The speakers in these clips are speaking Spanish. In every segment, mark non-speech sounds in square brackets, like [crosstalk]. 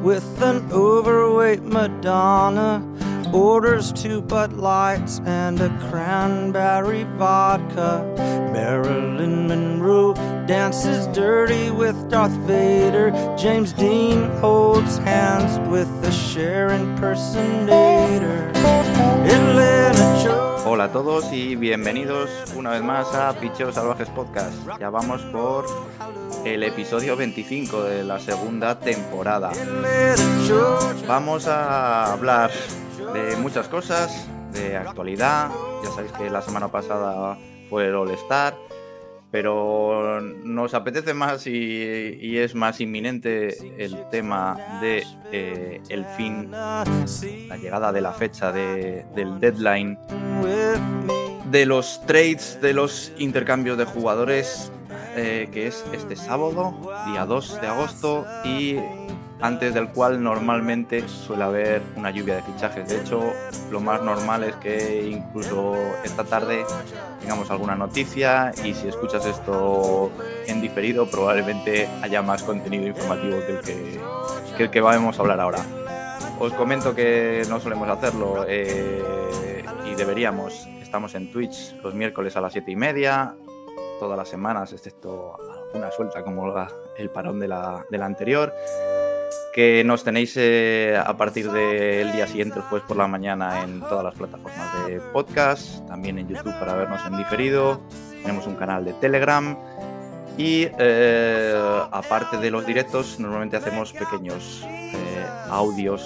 with an overweight Madonna. Orders two Bud Lights and a cranberry vodka. Marilyn Monroe dances dirty with Darth Vader. James Dean holds hands with the Cher impersonator. Hola a todos y bienvenidos una vez más a Picheos Salvajes Podcast. Ya vamos por el episodio 25 de la segunda temporada. Vamos a hablar de muchas cosas, de actualidad. Ya sabéis que la semana pasada fue el All Star, pero nos apetece más y, es más inminente el tema de eh, el fin, la llegada de la fecha de- del deadline de los trades, de los intercambios de jugadores, eh, que es este sábado, día 2 de agosto, y antes del cual normalmente suele haber una lluvia de fichajes. De hecho, lo más normal es que incluso esta tarde tengamos alguna noticia y si escuchas esto en diferido probablemente haya más contenido informativo que el que, que, el que vamos a hablar ahora. Os comento que no solemos hacerlo eh, y deberíamos. Estamos en Twitch los miércoles a las 7 y media, todas las semanas, excepto una suelta como el parón de la, de la anterior. Que nos tenéis eh, a partir del día siguiente, el jueves por la mañana, en todas las plataformas de podcast, también en YouTube para vernos en diferido. Tenemos un canal de Telegram. Y eh, aparte de los directos, normalmente hacemos pequeños eh, audios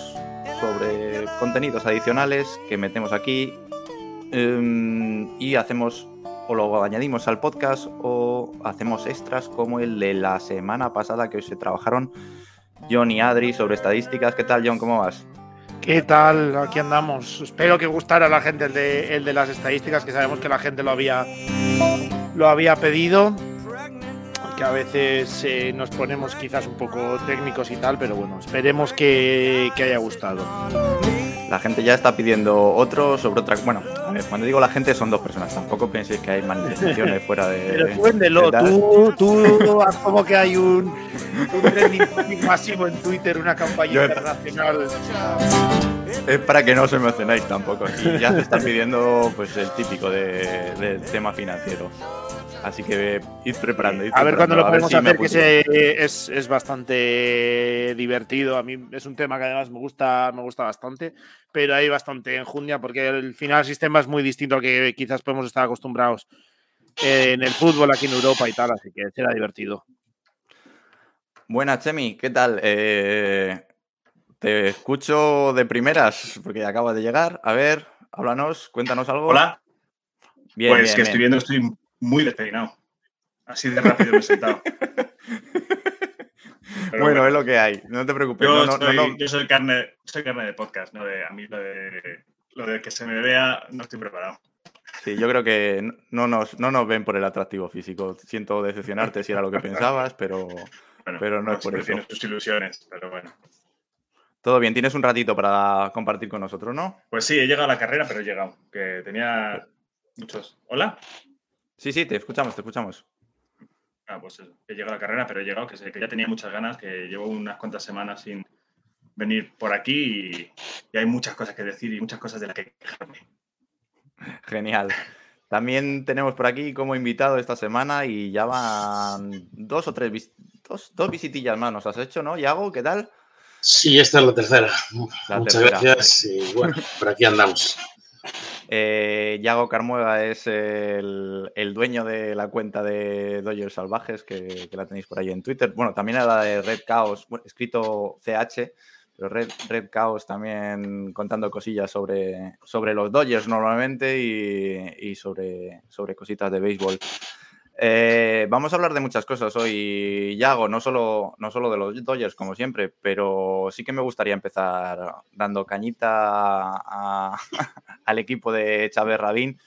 sobre contenidos adicionales que metemos aquí em, y hacemos o lo añadimos al podcast o hacemos extras como el de la semana pasada que se trabajaron John y Adri sobre estadísticas. ¿Qué tal, John? ¿Cómo vas? ¿Qué tal? Aquí andamos. Espero que gustara la gente el de, el de las estadísticas, que sabemos que la gente lo había, lo había pedido. Que a veces eh, nos ponemos quizás un poco técnicos y tal, pero bueno, esperemos que, que haya gustado. La gente ya está pidiendo otro sobre otra. Bueno, a ver, cuando digo la gente son dos personas. Tampoco penséis que hay manifestaciones [laughs] fuera de. Pero tal. tú, tú haz como que hay un, un trending masivo en Twitter, una campaña Yo- internacional. Es para que no os emocionáis tampoco. Y ya se está pidiendo pues el típico de- del tema financiero. Así que id preparando. id A ver cuándo lo preparando, a ver podemos si hacer, que se- es, es bastante divertido. A mí es un tema que además me gusta, me gusta bastante, pero hay bastante enjundia porque al final el sistema es muy distinto al que quizás podemos estar acostumbrados en el fútbol aquí en Europa y tal, así que será divertido. Buenas, Chemi, ¿qué tal? Eh, te escucho de primeras porque acabas de llegar. A ver, háblanos, cuéntanos algo. Hola, Bien, pues bien, que estoy viendo, estoy muy despeinado. Así de rápido me he sentado. [laughs] Pero Bueno, es lo que hay. No te preocupes. yo, no, no, soy, no. yo soy carne, soy carne de podcast, no de, a mí lo de, lo de que se me vea no estoy preparado. Sí, yo creo que no nos, no nos ven por el atractivo físico. Siento decepcionarte si era lo que pensabas, pero Bueno, Pero no es por eso. tiene sus ilusiones, pero bueno. todo bien. Tienes un ratito para compartir con nosotros, ¿no? Pues sí, he llegado a la carrera, pero he llegado. Que tenía muchos. ¿Hola? Sí, sí, te escuchamos, te escuchamos. Ah, pues eso. He llegado a la carrera, pero he llegado, que sé que ya tenía muchas ganas, que llevo unas cuantas semanas sin venir por aquí y, y hay muchas cosas que decir y muchas cosas de las que quejarme. Genial. También tenemos por aquí como invitado esta semana y ya van dos o tres, vis- dos, dos visitillas más nos has hecho, ¿no? Yago, ¿qué tal? Sí, esta es la tercera. La Muchas tercera. gracias y bueno, por aquí andamos. Eh, Yago Carmuega es el, dueño de la cuenta de Dodgers Salvajes, que, que la tenéis por ahí en Twitter. Bueno, también a la de Red Chaos, bueno, escrito CH, pero Red, Red Chaos también contando cosillas sobre, sobre los Dodgers normalmente y, y sobre, sobre cositas de béisbol. Eh, vamos a hablar de muchas cosas hoy, Yago, no solo, no solo de los Dodgers, como siempre, pero sí que me gustaría empezar dando cañita [laughs] al equipo de Chávez Rabín,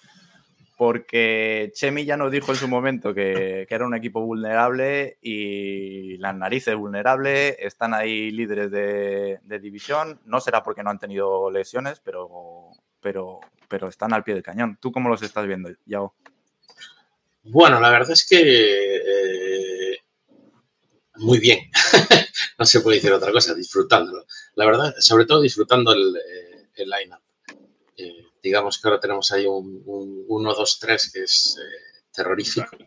porque Chemi ya nos dijo en su momento que, que era un equipo vulnerable y las narices vulnerables, están ahí líderes de, de división, no será porque no han tenido lesiones, pero, pero, pero están al pie del cañón. ¿Tú cómo los estás viendo, Yago? Bueno, la verdad es que eh, muy bien. [laughs] no se puede decir otra cosa, disfrutándolo. La verdad, sobre todo disfrutando el, eh, el line-up. Eh, digamos que ahora tenemos ahí un, 1, 2, 3 que es eh, terrorífico.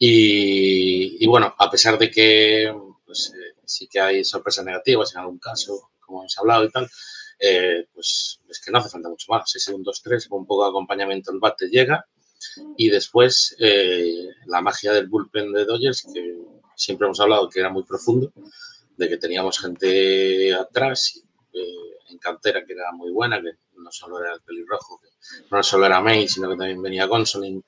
Y, bueno, a pesar de que pues, sí que hay sorpresas negativas en algún caso, como hemos hablado y tal, pues es que no hace falta mucho más. Ese 1, 2, 3, con un poco de acompañamiento el bate llega. Y después la magia del bullpen de Dodgers, que siempre hemos hablado que era muy profundo, de que teníamos gente atrás eh, en cantera que era muy buena, que no solo era el pelirrojo, que no solo era May, sino que también venía Gonsolin,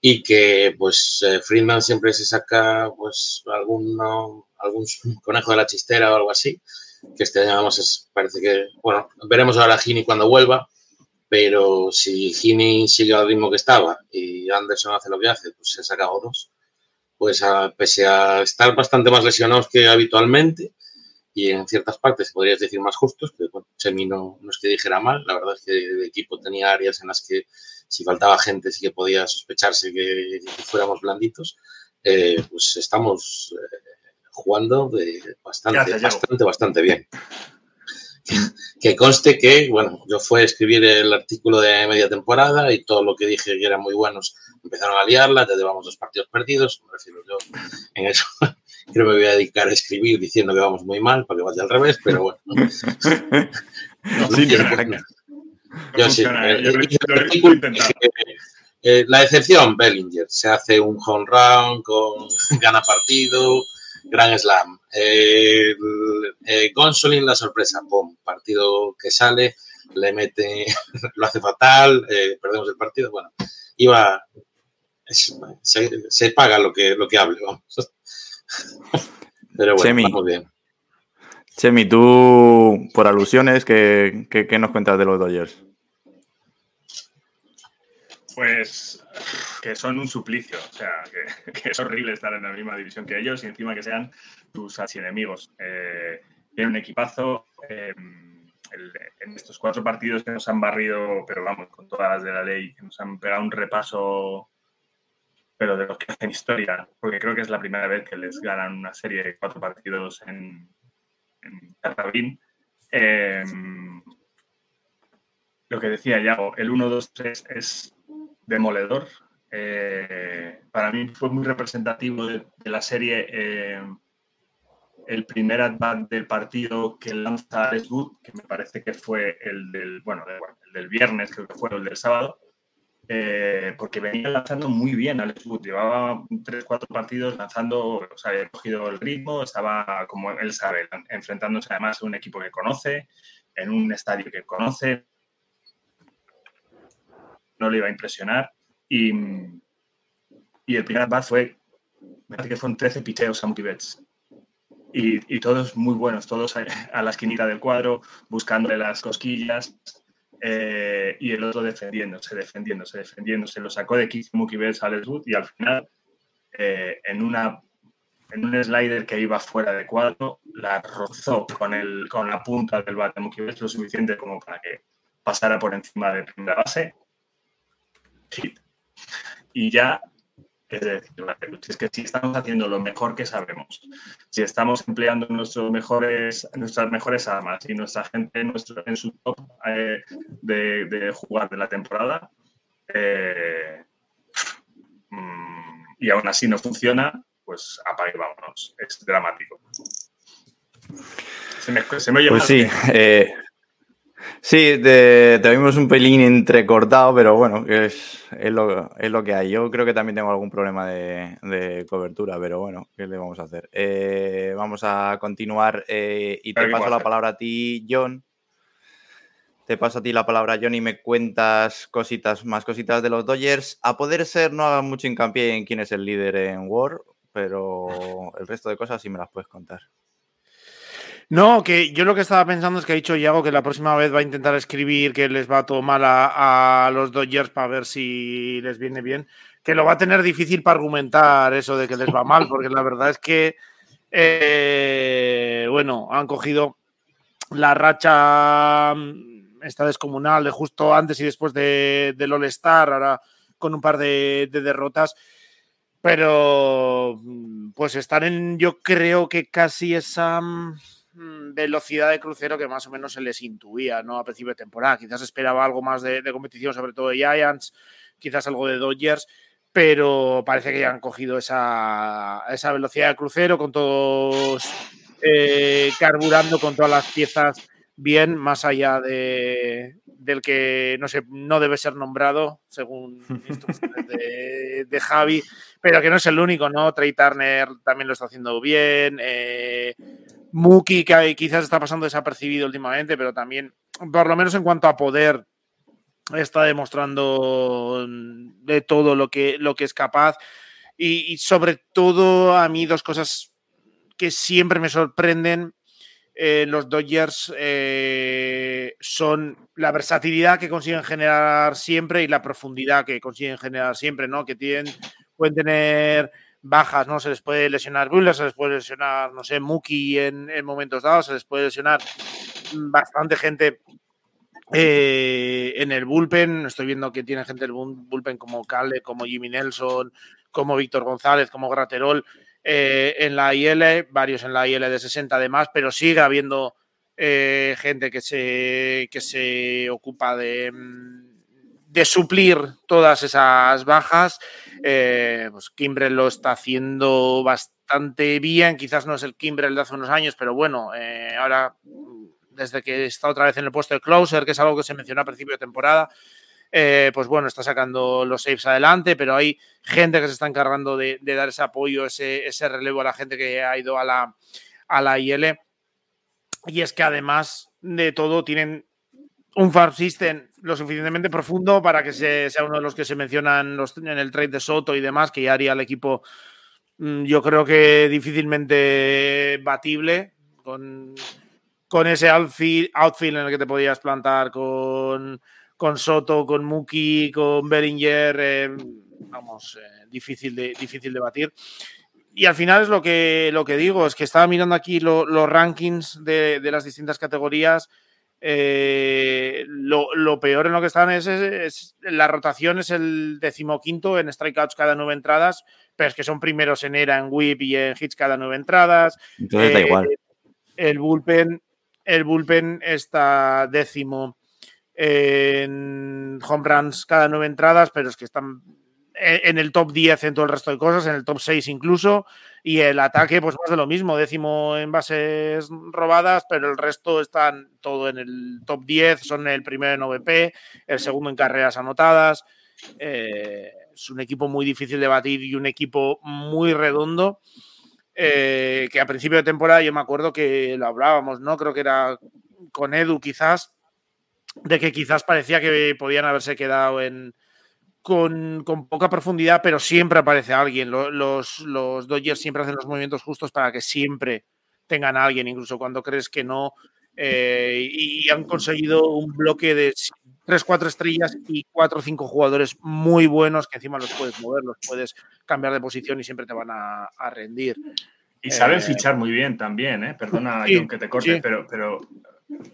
y que pues eh, Friedman siempre se saca pues alguno, algún [laughs] conejo de la chistera o algo así, que este año vamos, parece que, bueno, veremos ahora a Gini cuando vuelva, pero si Gini sigue al ritmo que estaba y Anderson hace lo que hace, pues se saca dos pues a, pese a estar bastante más lesionados que habitualmente y en ciertas partes podrías decir más justos, pero bueno, Chemi no, no es que dijera mal, la verdad es que el equipo tenía áreas en las que si faltaba gente sí que podía sospecharse que, fuéramos blanditos, eh, pues estamos eh, jugando de bastante, bastante, bastante bien. Que conste que, bueno, yo fui a escribir el artículo de media temporada y todo lo que dije que eran muy buenos empezaron a liarla, te llevamos dos partidos perdidos, me refiero yo en eso. [laughs] Creo que me voy a dedicar a escribir diciendo que vamos muy mal para que vaya al revés, pero bueno. [laughs] yo sí. la excepción, Bellinger, se hace un home run, con, [laughs] gana partido, gran slam. Eh, eh, Gonsolin, la sorpresa, pum, partido que sale, le mete, [laughs] lo hace fatal, eh, perdemos el partido. Bueno, iba, se, paga lo que, lo que hable, vamos. [laughs] Pero bueno, Chemi, bien. Chemi, tú, por alusiones, ¿qué, qué, nos cuentas de los Dodgers? Pues que son un suplicio, o sea, [laughs] que, es horrible estar en la misma división que ellos y encima que sean tus archienemigos. Eh, tienen un equipazo. Eh, en estos cuatro partidos que nos han barrido, pero vamos, con todas las de la ley, que nos han pegado un repaso pero de los que hacen historia, porque creo que es la primera vez que les ganan una serie de cuatro partidos en, en em, lo que decía Yago, el 1-2-3 es demoledor. Eh, para mí fue muy representativo de, la serie em, el primer at del partido que lanza Alex Wood, que me parece que fue el del, bueno, el del viernes, creo que fue el del sábado, eh, porque venía lanzando muy bien Alex Wood. Llevaba tres, cuatro partidos lanzando, o sea, había cogido el ritmo, estaba, como él sabe, enfrentándose además a un equipo que conoce, en un estadio que conoce. No le iba a impresionar. Y, y el primer bat fue, me parece que fueron 13 picheos a Mookie Y, y, todos muy buenos, todos a, a la esquinita del cuadro, buscándole las cosquillas, eh, y el otro defendiéndose, defendiéndose, defendiéndose. Lo sacó de Keith Mookie Betts a Wood y al final, eh, en, una, en un slider que iba fuera de cuadro, la rozó con, el, con la punta del bate lo suficiente como para que pasara por encima de primera base. Y ya es decir, si es que si estamos haciendo lo mejor que sabemos, si estamos empleando nuestros mejores, nuestras mejores armas y nuestra gente en, nuestro, en su top eh, de, jugar de la temporada, eh, mm, y aún así no funciona, pues apague vámonos. Es dramático. Se me, se me oye pues sí, eh, Sí, te, vimos un pelín entrecortado, pero bueno, es, es, lo, es, lo, que hay. Yo creo que también tengo algún problema de, cobertura, pero bueno, ¿qué le vamos a hacer? Eh, vamos a continuar eh, y te paso la palabra a ti, John. Te paso a ti la palabra, John, y me cuentas cositas, más cositas de los Dodgers. A poder ser, no haga mucho hincapié en quién es el líder en War, pero el resto de cosas sí me las puedes contar. No, que yo lo que estaba pensando es que ha dicho Iago que la próxima vez va a intentar escribir que les va todo mal a, los Dodgers para ver si les viene bien. Que lo va a tener difícil para argumentar eso de que les va mal, porque la verdad es que, eh, bueno, han cogido la racha mm, esta descomunal de justo antes y después de, del All-Star, ahora con un par de derrotas Pero pues están en, yo creo que casi esa mm, velocidad de crucero que más o menos se les intuía, ¿no? A principio de temporada. Quizás esperaba algo más de, competición, sobre todo de Giants, quizás algo de Dodgers, pero parece que ya han cogido esa, esa velocidad de crucero con todos eh, carburando con todas las piezas bien, más allá de, del que no sé, no debe ser nombrado, según [laughs] instrucciones de, Javi, pero que no es el único, ¿no? Trey Turner también lo está haciendo bien. Eh, Muki, que quizás está pasando desapercibido últimamente, pero también, por lo menos en cuanto a poder, está demostrando de todo lo que, lo que es capaz. y sobre todo, a mí, dos cosas que siempre me sorprenden eh, los Dodgers eh, son la versatilidad que consiguen generar siempre y la profundidad que consiguen generar siempre, ¿no? Que tienen, pueden tener bajas, ¿no? Se les puede lesionar Buller, se les puede lesionar, no sé, Mookie en, momentos dados, se les puede lesionar bastante gente eh, en el bullpen. Estoy viendo que tiene gente en el bullpen como Cale, como Jimmy Nelson, como Víctor González, como Graterol. Eh, en la IL, varios en la IL de 60 además, pero sigue habiendo eh, gente que se, que se ocupa de, mm, suplir todas esas bajas. Eh, pues Kimbrel lo está haciendo bastante bien, quizás no es el Kimbrel de hace unos años, pero bueno, ahora desde que está otra vez en el puesto de closer, que es algo que se mencionó a principio de temporada, eh, pues bueno, está sacando los saves adelante, pero hay gente que se está encargando de, dar ese apoyo, ese, relevo a la gente que ha ido a la, a la IL. Y es que además de todo tienen un farm system lo suficientemente profundo para que sea uno de los que se mencionan en el trade de Soto y demás, que ya haría el equipo, mm, yo creo que difícilmente batible con, con ese outfield, en el que te podías plantar con con Soto, con Muki, con Beringer, eh, vamos, eh, difícil, de, difícil de batir. Y al final es lo que, lo que digo, es que estaba mirando aquí los rankings de, las distintas categorías. Eh, lo, peor en lo que están es, la rotación es el decimoquinto en strikeouts cada nueve entradas, pero es que son primeros en era, en whip y en hits cada nueve entradas. Entonces da igual. El bullpen, el bullpen está décimo en home runs cada nueve entradas, pero es que están en el top 10 en todo el resto de cosas, en el top 6 incluso, y el ataque pues más de lo mismo, décimo en bases robadas, pero el resto están todo en el top 10, son el primero en OVP, el segundo en carreras anotadas, eh, es un equipo muy difícil de batir y un equipo muy redondo, eh, que a principio de temporada yo me acuerdo que lo hablábamos, ¿no? Creo que era con Edu quizás, de que quizás parecía que podían haberse quedado en, con, poca profundidad, pero siempre aparece alguien. Los, los, Dodgers siempre hacen los movimientos justos para que siempre tengan a alguien, incluso cuando crees que no. Eh, y han conseguido un bloque de 3, 4 estrellas y 4 o 5 jugadores muy buenos que encima los puedes mover, los puedes cambiar de posición y siempre te van a, rendir. Y saben eh, fichar muy bien también, ¿eh? Perdona, John, que te corte, pero, pero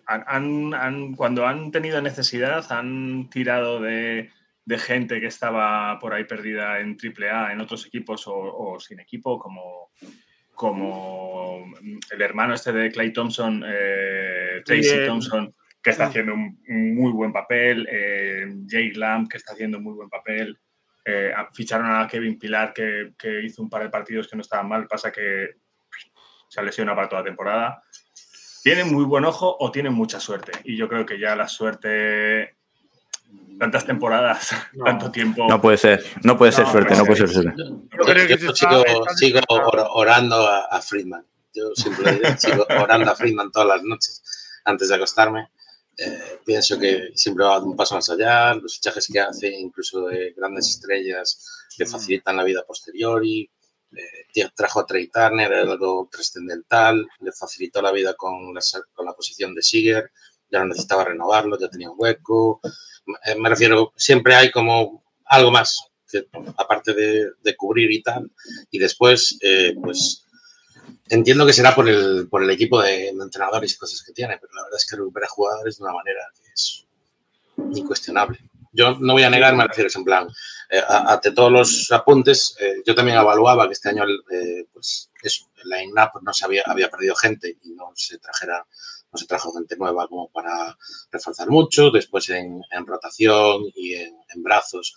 han, cuando han tenido necesidad, han tirado de, gente que estaba por ahí perdida en AAA, en otros equipos o, sin equipo, como, como el hermano este de Clay Thompson, eh, Tracy Thompson, que está haciendo un, muy buen papel, eh, Jay Lamb, que está haciendo un muy buen papel. Eh, ficharon a Kevin Pilar, que, que, hizo un par de partidos que no estaban mal, pasa que se ha lesionado para toda la temporada tienen muy buen ojo o tienen mucha suerte. Y yo creo que ya la suerte, tantas temporadas, tanto tiempo. No puede ser, no puede ser suerte, no puede ser suerte. Yo, creo que sigo, orando a, Friedman. Yo siempre sigo orando a Friedman todas las noches antes de acostarme. Eh, pienso que siempre va un paso más allá. Los fichajes que hace, incluso de grandes estrellas, le facilitan la vida posterior y eh, trajo a Trey Turner, algo trascendental, le facilitó la vida con la, con la posición de Siger, ya no necesitaba renovarlo, ya tenía un hueco. Eh, me refiero, siempre hay como algo más, aparte de, cubrir y tal. Y después, eh, pues entiendo que será por el, por el equipo de, entrenadores y cosas que tiene, pero la verdad es que recupera jugadores de una manera que es incuestionable. yo no voy a negar, me refiero, en plan, eh, ante todos los apuntes, eh, yo también evaluaba que este año eh, pues, eso, el line-up no se había, había perdido gente y no se trajera no se trajo gente nueva como para reforzar mucho. Después en, rotación y en, brazos,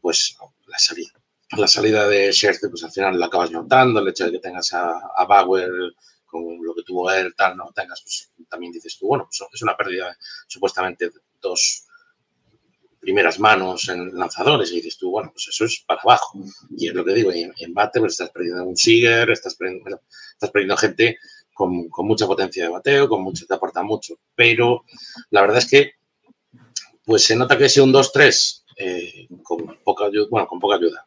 pues la salida. La salida de Scherzer, pues al final la acabas notando, el hecho de que tengas a, Bauer con lo que tuvo él, tal, no tengas, pues también dices tú, bueno, pues es una pérdida supuestamente dos primeras manos en lanzadores y dices tú, bueno, pues eso es para abajo. Y es lo que digo, en, en bate pues estás perdiendo un Seager, estás perdiendo, estás perdiendo gente con, mucha potencia de bateo, con mucho, te aporta mucho. Pero la verdad es que pues se nota que es un 2-3 eh, con poca ayuda, bueno, con poca ayuda,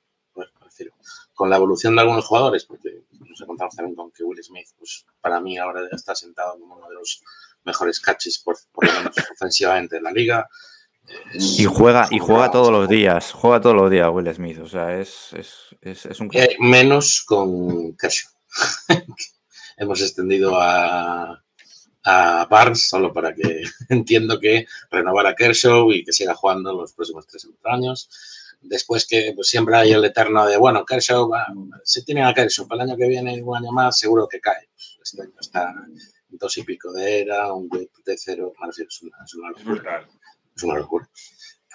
con la evolución de algunos jugadores, porque nos encontramos también con que Will Smith, pues para mí ahora está sentado como uno de los mejores catches, por, por lo menos [laughs] ofensivamente en la liga y juega, y juega todos los días, juega todos los días Will Smith, o sea, es, es, es, un... Eh, menos con Kershaw. [laughs] Hemos extendido a, a Barnes solo para que [laughs] entiendo que renovar a Kershaw y que siga jugando los próximos tres años. Después que pues, siempre hay el eterno de, bueno, Kershaw, va, si tiene a Kershaw para el año que viene, un año más, seguro que cae. Pues, este año está en dos y pico de era, un whip de cero, es una, es una locura es una locura.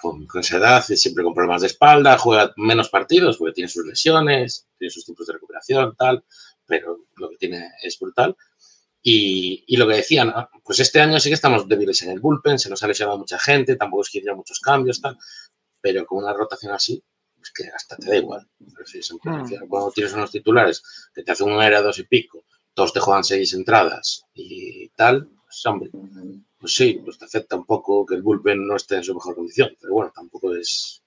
Con, esa edad, siempre con problemas de espalda, juega menos partidos porque tiene sus lesiones, tiene sus tipos de recuperación, tal, pero lo que tiene es brutal. Y, y, lo que decían, pues este año sí que estamos débiles en el bullpen, se nos ha lesionado mucha gente, tampoco es que haya muchos cambios, tal, pero con una rotación así, es que hasta te da igual. Mm. Cuando tienes unos titulares que te hacen un era dos y pico, todos te juegan seis entradas y tal, pues hombre, pues sí, pues te afecta un poco que el bullpen no esté en su mejor condición, pero bueno, tampoco es...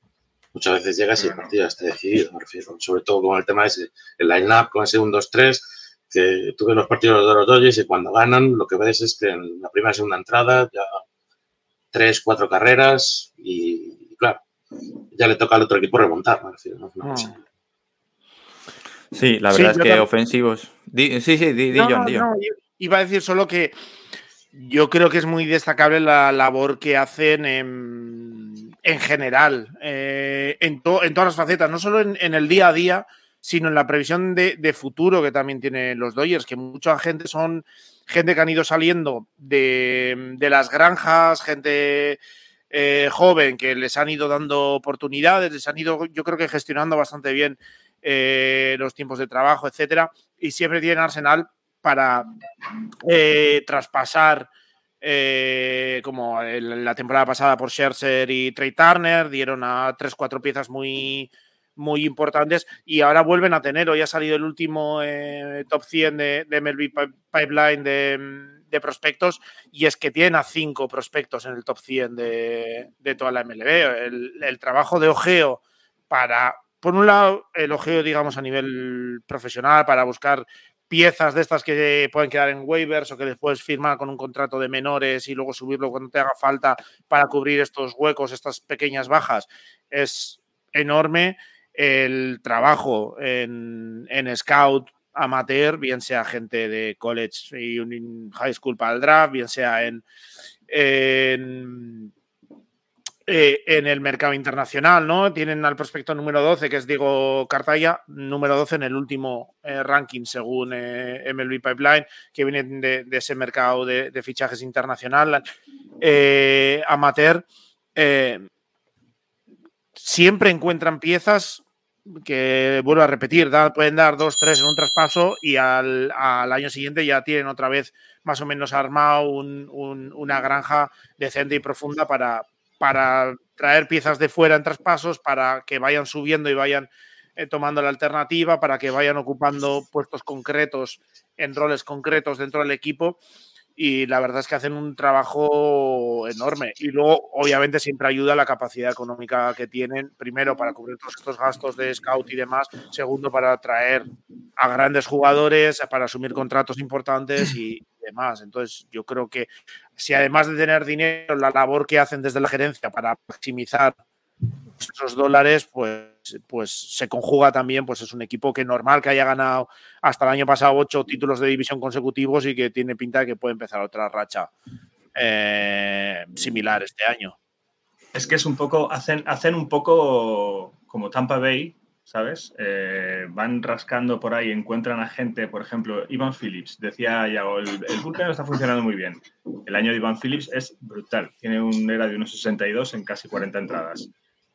Muchas veces llegas y el partido está decidido, me refiero. Sobre todo con el tema ese, el line-up con ese 1-2-3, que tú ves los partidos de los Dodgers y cuando ganan lo que ves es que en la primera y segunda entrada ya tres, cuatro carreras y, claro, ya le toca al otro equipo remontar, me refiero. Ah. Sí, la verdad es que ofensivos. sí, sí, di, John, iba a decir solo que yo creo que es muy destacable la labor que hacen en, general, eh, en, todas las facetas, no solo en, el día a día, sino en la previsión de, futuro que también tienen los Dodgers, que mucha gente son gente que han ido saliendo de, las granjas, gente eh, joven que les han ido dando oportunidades, les han ido, yo creo que gestionando bastante bien eh, los tiempos de trabajo, etcétera, y siempre tienen Arsenal para traspasar, eh, como la temporada pasada por Scherzer y Trey Turner, dieron a tres, cuatro piezas muy, muy importantes y ahora vuelven a tener, hoy ha salido el último eh, top 100 de, MLB Pipeline de, prospectos y es que tienen a cinco prospectos en el top 100 de, toda la MLB. El, el, trabajo de ojeo para, por un lado, el ojeo, digamos, a nivel profesional para buscar piezas de estas que pueden quedar en waivers o que después firmar con un contrato de menores y luego subirlo cuando te haga falta para cubrir estos huecos, estas pequeñas bajas, es enorme. El trabajo en, en scout amateur, bien sea gente de college y high school para el draft, bien sea en eh, en el mercado internacional, ¿no? Tienen al prospecto número 12, que es Diego Cartaya, número 12 en el último eh, ranking según eh, MLB Pipeline, que viene de, ese mercado de, fichajes internacional, amateur. siempre encuentran piezas que, vuelvo a repetir, pueden dar dos, tres en un traspaso y al, año siguiente ya tienen otra vez más o menos armado una granja decente y profunda para, para traer piezas de fuera en traspasos, para que vayan subiendo y vayan eh, tomando la alternativa, para que vayan ocupando puestos concretos en roles concretos dentro del equipo. Y la verdad es que hacen un trabajo enorme. Y luego, obviamente, siempre ayuda la capacidad económica que tienen, primero para cubrir todos estos gastos de scout y demás, segundo para traer a grandes jugadores, para asumir contratos importantes [clears throat] y, demás. Entonces, yo creo que si además de tener dinero, la labor que hacen desde la gerencia para maximizar esos dólares, pues, pues se conjuga también, pues es un equipo que normal que haya ganado hasta el año pasado ocho títulos de división consecutivos y que tiene pinta de que puede empezar otra racha eh, similar este año. es que es un poco, hacen, hacen un poco como Tampa Bay, ¿sabes? Eh, van rascando por ahí, encuentran a gente, por ejemplo, Ivan Phillips, decía ya, el, el bullpen está funcionando muy bien. El año de Ivan Phillips es brutal, tiene un era de unos 62 en casi 40 entradas.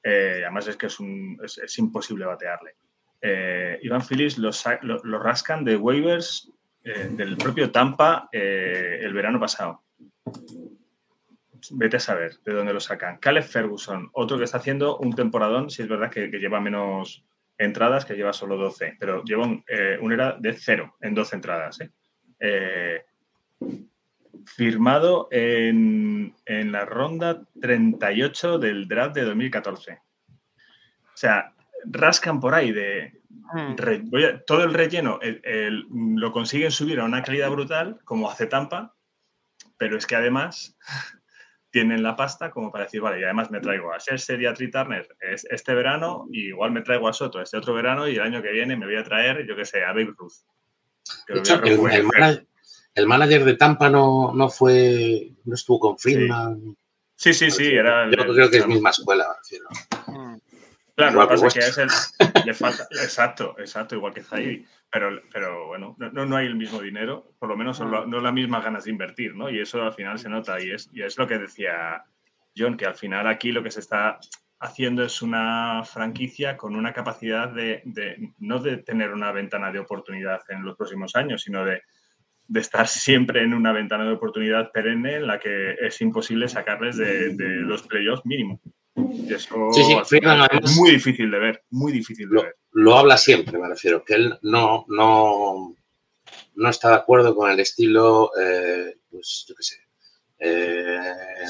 Eh, además es que es, imposible batearle. Eh, Ivan Phillips lo, rascan de waivers eh, del propio Tampa el verano pasado. Vete a saber de dónde lo sacan. Caleb Ferguson, otro que está haciendo un temporadón, si es verdad que, lleva menos entradas, que lleva solo 12, pero lleva un, era de cero en 12 entradas firmado en, la ronda 38 del draft de 2014. O sea, rascan por ahí de... Mm. todo el relleno lo consiguen subir a una calidad brutal, como hace Tampa, pero es que además [laughs] tienen la pasta como para decir, vale, y además me traigo a Scherzer y a Tree Turner este verano, y igual me traigo a Soto este otro verano, y el año que viene me voy a traer, yo qué sé, a Babe Ruth. El manager de Tampa no, no fue, no estuvo con Friedman. Sí, sí, sí, era. Yo creo que es misma escuela, mm. Claro, lo que pasa es que es el, [laughs] le falta, exacto, exacto, igual que Zaire, pero, pero bueno, no, no hay el mismo dinero, por lo menos no, no las mismas ganas de invertir, ¿no? Y eso al final se nota y es, y es lo que decía John, que al final aquí lo que se está haciendo es una franquicia con una capacidad de, de no de tener una ventana de oportunidad en los próximos años, sino de de estar siempre en una ventana de oportunidad perenne en la que es imposible sacarles de, los playoffs mínimo. Y eso es muy difícil de ver, muy difícil de lo, ver. Lo habla siempre, me refiero, que él no, no, no está de acuerdo con el estilo, eh, pues yo qué sé, eh,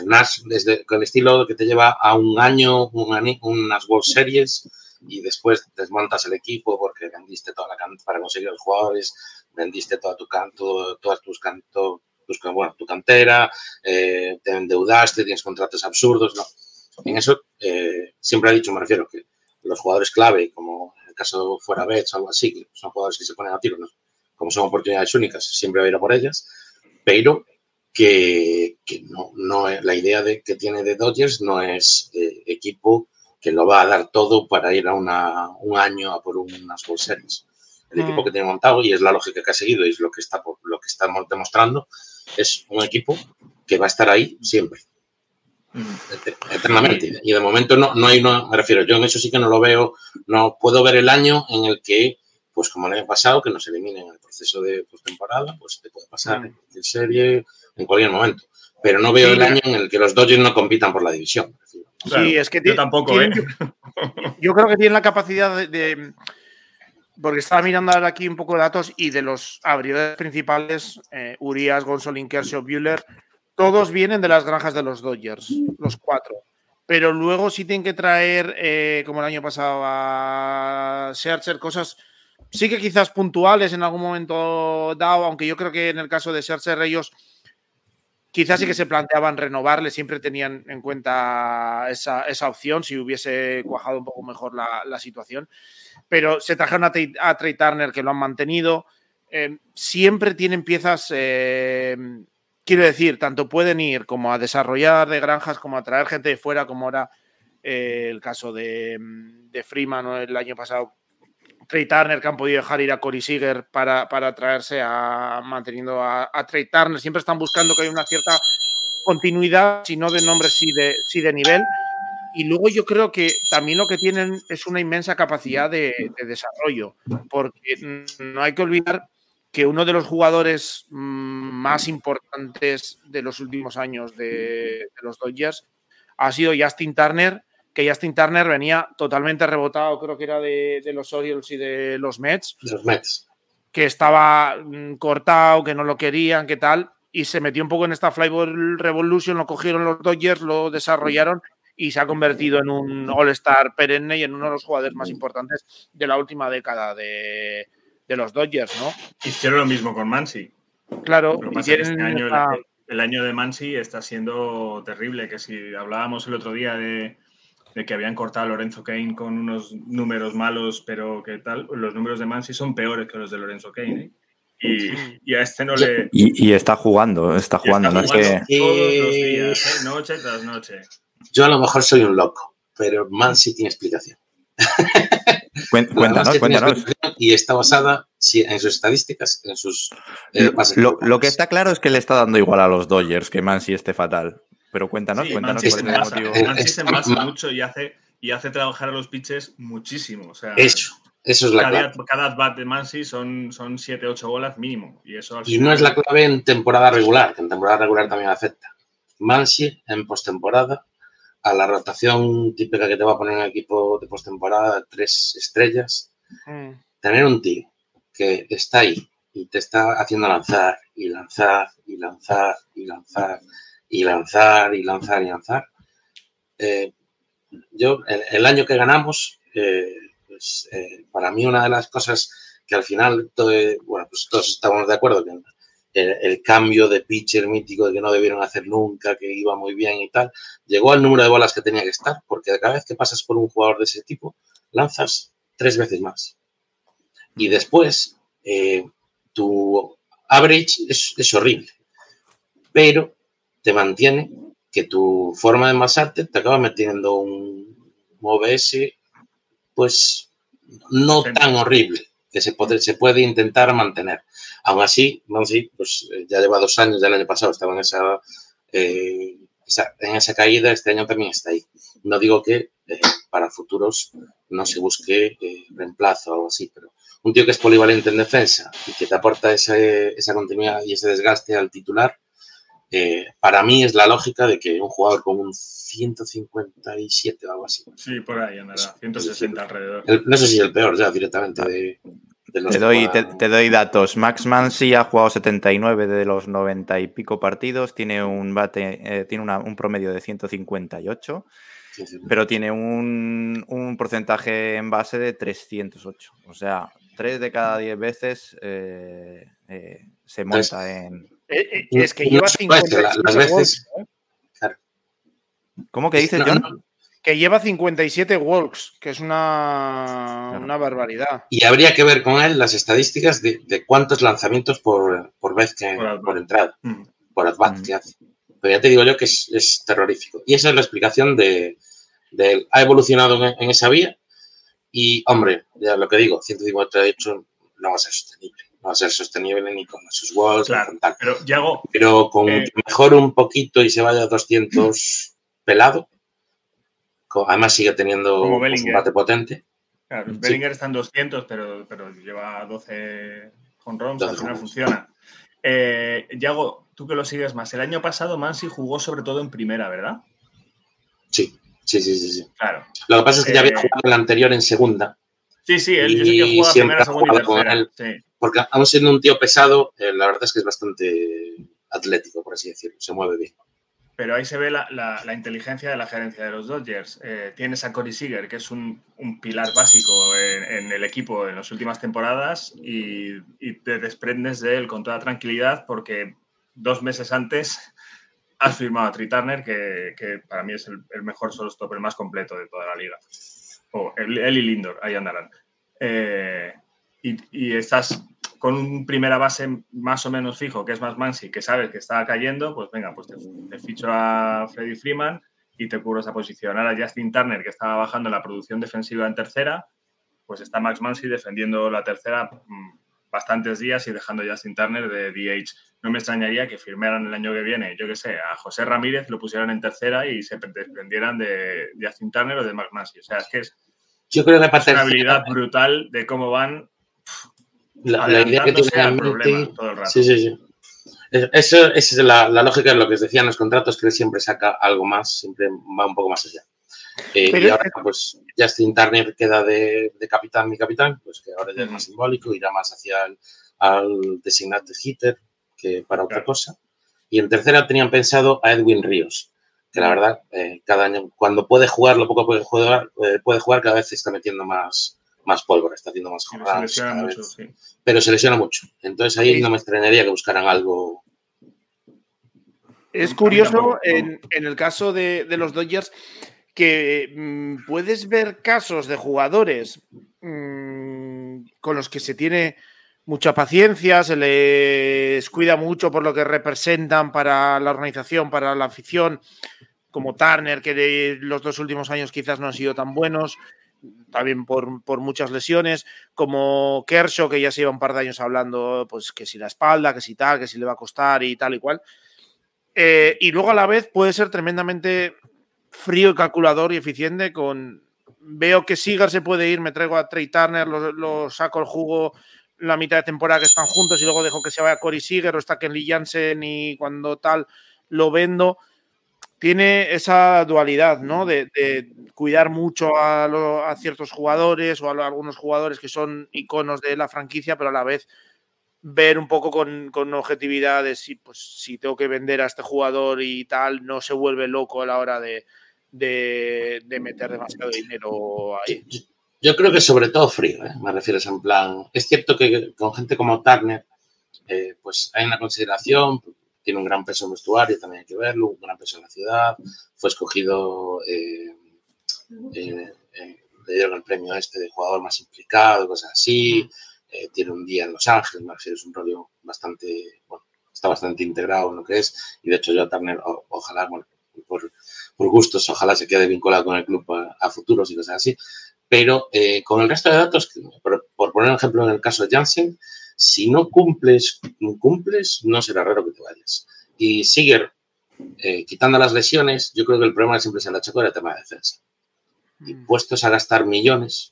Nash, desde, con el estilo que te lleva a un año, unas World Series y después desmontas el equipo porque vendiste toda la para conseguir los jugadores, vendiste toda tu canto, todas tus cantos, bueno, tu cantera, eh, te endeudaste, tienes contratos absurdos, no. En eso eh, siempre he dicho, me refiero, que los jugadores clave, como en el caso fuera Betts o algo así, que son jugadores que se ponen a tiro, como son oportunidades únicas, siempre va a ir a por ellas, pero que, no, no, la idea de, que tiene de Dodgers no es eh, equipo que lo va a dar todo para ir a una, un año a por unas World Series el equipo mm. que tiene montado y es la lógica que ha seguido y es lo que está lo que estamos demostrando es un equipo que va a estar ahí siempre mm. eternamente y de momento no, no hay no me refiero yo en eso sí que no lo veo no puedo ver el año en el que pues como el año pasado que nos eliminen en el proceso de postemporada pues te puede pasar mm. en serie en cualquier momento pero no veo el año en el que los Dodgers no compitan por la división sí es que yo tampoco ¿eh? [laughs] yo creo que tienen la capacidad de porque estaba mirando ahora aquí un poco de datos y de los abridores principales, eh, Urias, Gonsolin, Kershaw, Bueller, todos vienen de las granjas de los Dodgers, los cuatro. Pero luego sí tienen que traer, eh, como el año pasado, a Scherzer, cosas sí que quizás puntuales en algún momento dado, aunque yo creo que en el caso de Scherzer ellos quizás sí que se planteaban renovarle, siempre tenían en cuenta esa, opción si hubiese cuajado un poco mejor la, la situación pero se trajeron a, Trey, Turner que lo han mantenido. Eh, siempre tienen piezas, eh, quiero decir, tanto pueden ir como a desarrollar de granjas, como a traer gente de fuera, como era eh, el caso de, de Freeman el año pasado. Trey Turner, que han podido dejar ir a Cory Seager para, para traerse a manteniendo a, a, Trey Turner. Siempre están buscando que haya una cierta continuidad, si no de nombre, sí de, sí de nivel. Y luego yo creo que también lo que tienen es una inmensa capacidad de, desarrollo, porque no hay que olvidar que uno de los jugadores mm, más importantes de los últimos años de, los Dodgers ha sido Justin Turner, que Justin Turner venía totalmente rebotado, creo que era de, los Orioles y de los Mets. Los Mets. Que estaba mm, cortado, que no lo querían, que tal, y se metió un poco en esta Flyball Revolution, lo cogieron los Dodgers, lo desarrollaron y se ha convertido en un All-Star perenne y en uno de los jugadores más importantes de la última década de, los Dodgers, ¿no? Hicieron lo mismo con Mansi. Claro, este año, el, año de Mansi está siendo terrible, que si hablábamos el otro día de, que habían cortado a Lorenzo Kane con unos números malos, pero que tal, los números de Mansi son peores que los de Lorenzo Kane. ¿eh? Y, a este no le. Y, está jugando, está jugando, no es que. Todos los días, ¿eh? noche tras noche. Yo a lo mejor soy un loco, pero Mansi tiene explicación. [laughs] cuéntanos, cuéntanos. Y está basada en sus estadísticas, en sus eh, lo, que está claro es que le está dando igual a los Dodgers que Mansi esté fatal. Pero cuéntanos, cuéntanos cuál es el motivo. Mansi se envasa mucho y hace, y hace trabajar a los pitches muchísimo. eso, eso es la cada, clave. Cada bat de Mansi son, son 7-8 bolas mínimo. Y, eso y no es la clave en temporada regular, que en temporada regular también afecta. Mansi en postemporada a la rotación típica que te va a poner un equipo de postemporada, tres estrellas, mm. tener un tío que está ahí y te está haciendo lanzar y lanzar y lanzar y lanzar y lanzar y lanzar y lanzar. Eh, yo, el, año que ganamos, eh, pues, eh, para mí una de las cosas que al final, bueno, pues todos estamos de acuerdo que el, cambio de pitcher mítico de que no debieron hacer nunca, que iba muy bien y tal, llegó al número de bolas que tenía que estar, porque cada vez que pasas por un jugador de ese tipo, lanzas tres veces más. Y después, eh, tu average es, horrible, pero te mantiene que tu forma de envasarte te acaba metiendo un OBS, pues no tan horrible que se puede, se puede intentar mantener. Aún así, pues eh, ya lleva dos años, del año pasado estaba en eh, esa, en esa caída, este año también está ahí. No digo que eh, para futuros no se busque reemplazo o algo así, pero un tío que es polivalente en defensa y que te aporta esa continuidad y ese desgaste al titular, para mí es la lógica de que un jugador con un 157 o algo así. Sí, por ahí andará, 160 alrededor. no sé si es el peor ya directamente de, te, doy, te, doy datos. Max Mansi ha jugado 79 de los 90 y pico partidos, tiene un bate, eh, tiene un promedio de 158, pero tiene un, un, porcentaje en base de 308. O sea, 3 de cada 10 veces eh, eh, se monta en. Es que lleva 57 las veces. ¿Cómo que dices, John? que lleva 57 walks, que es una, una, barbaridad. Y habría que ver con él las estadísticas de, cuántos lanzamientos por, por vez que por, entrada, mm. por advance que hace. Pero ya te digo yo que es, terrorífico. Y esa es la explicación de, de ha evolucionado en, esa vía. Y, hombre, ya lo que digo, 158 no va a ser sostenible. No va a ser sostenible ni con esos walks, ni con tal. Pero, pero con eh, mejor un poquito y se vaya a 200 [laughs] pelado, Además sigue teniendo un combate potente. Claro, Bellinger está en 200, pero, pero lleva 12 con runs, al final funciona. Eh, Yago, tú que lo sigues más, el año pasado Mansi jugó sobre todo en primera, ¿verdad? Sí, sí, sí, sí. Claro. Lo que pasa es que ya había eh, jugado el anterior en segunda. Sí, sí, él yo sé que juega primera, segunda y tercera. Porque aún siendo un tío pesado, eh, la verdad es que es bastante atlético, por así decirlo, se mueve bien pero ahí se ve la, inteligencia de la gerencia de los Dodgers. Eh, tienes a Corey Seager, que es un, pilar básico en, el equipo en las últimas temporadas, y, te desprendes de él con toda tranquilidad porque dos meses antes [laughs] has firmado a Tri Turner, que, para mí es el, el mejor solo stopper más completo de toda la liga. O él, y Lindor, ahí andarán. Eh, y, y estás con un primera base más o menos fijo, que es más Mansi, que sabes que está cayendo, pues venga, pues te, ficho a Freddy Freeman y te cubro esa posición. Ahora Justin Turner, que estaba bajando la producción defensiva en tercera, pues está Max Mansi defendiendo la tercera mm, bastantes días y dejando a Justin Turner de DH. No me extrañaría que firmaran el año que viene, yo que sé, a José Ramírez, lo pusieran en tercera y se desprendieran de Justin Turner o de Max Mansi. O sea, es que es, yo creo que una habilidad brutal de cómo van la, idea que tiene en mente. Sí, sí, sí. Eso, esa es la, lógica de lo que os decía en los contratos, que él siempre saca algo más, siempre va un poco más allá. Eh, y ahora, pues, Justin Turner queda de, capitán, mi capitán, pues que ahora ya es más simbólico, irá más hacia el al designate hitter que para otra cosa. Y en tercera tenían pensado a Edwin Ríos, que la verdad, eh, cada año, cuando puede jugar, lo poco puede jugar, eh, puede jugar, cada vez se está metiendo más, más pólvora, está haciendo más jornadas. Pero se lesiona mucho. Entonces ahí no me extrañaría que buscaran algo. Es curioso en, el caso de, los Dodgers que mm, puedes ver casos de jugadores mm, con los que se tiene mucha paciencia, se les cuida mucho por lo que representan para la organización, para la afición, como Turner, que los dos últimos años quizás no han sido tan buenos, también por, por, muchas lesiones, como Kershaw, que ya se lleva un par de años hablando, pues que si la espalda, que si tal, que si le va a costar y tal y cual. Eh, y luego a la vez puede ser tremendamente frío y calculador y eficiente con... Veo que Sigar se puede ir, me traigo a Trey Turner, lo, saco el jugo la mitad de temporada que están juntos y luego dejo que se vaya Cory Seager o está Kenley Jansen y cuando tal lo vendo tiene esa dualidad, ¿no? De, cuidar mucho a, ciertos jugadores o a, algunos jugadores que son iconos de la franquicia, pero a la vez ver un poco con, objetividad de si, pues, si tengo que vender a este jugador y tal, no se vuelve loco a la hora de, meter demasiado dinero ahí. Yo, creo que sobre todo frío, ¿eh? me refieres en plan. Es cierto que con gente como Turner, eh, pues hay una consideración, tiene un gran peso en vestuario, también hay que verlo, un gran peso en la ciudad. Fue escogido, eh, eh, eh, le dieron el premio este de jugador más implicado, cosas así. tiene un día en Los Ángeles, me es un rollo bastante, bueno, está bastante integrado en lo que es. Y de hecho, yo también, ojalá, bueno, por, por, gustos, ojalá se quede vinculado con el club a, futuros y cosas así. Pero con el resto de datos, por, por, poner un ejemplo en el caso de Janssen, si no cumples, cumples, no será raro que te vayas. Y sigue eh, quitando las lesiones, yo creo que el problema siempre se le achacó era el tema de defensa. Y mm. puestos a gastar millones,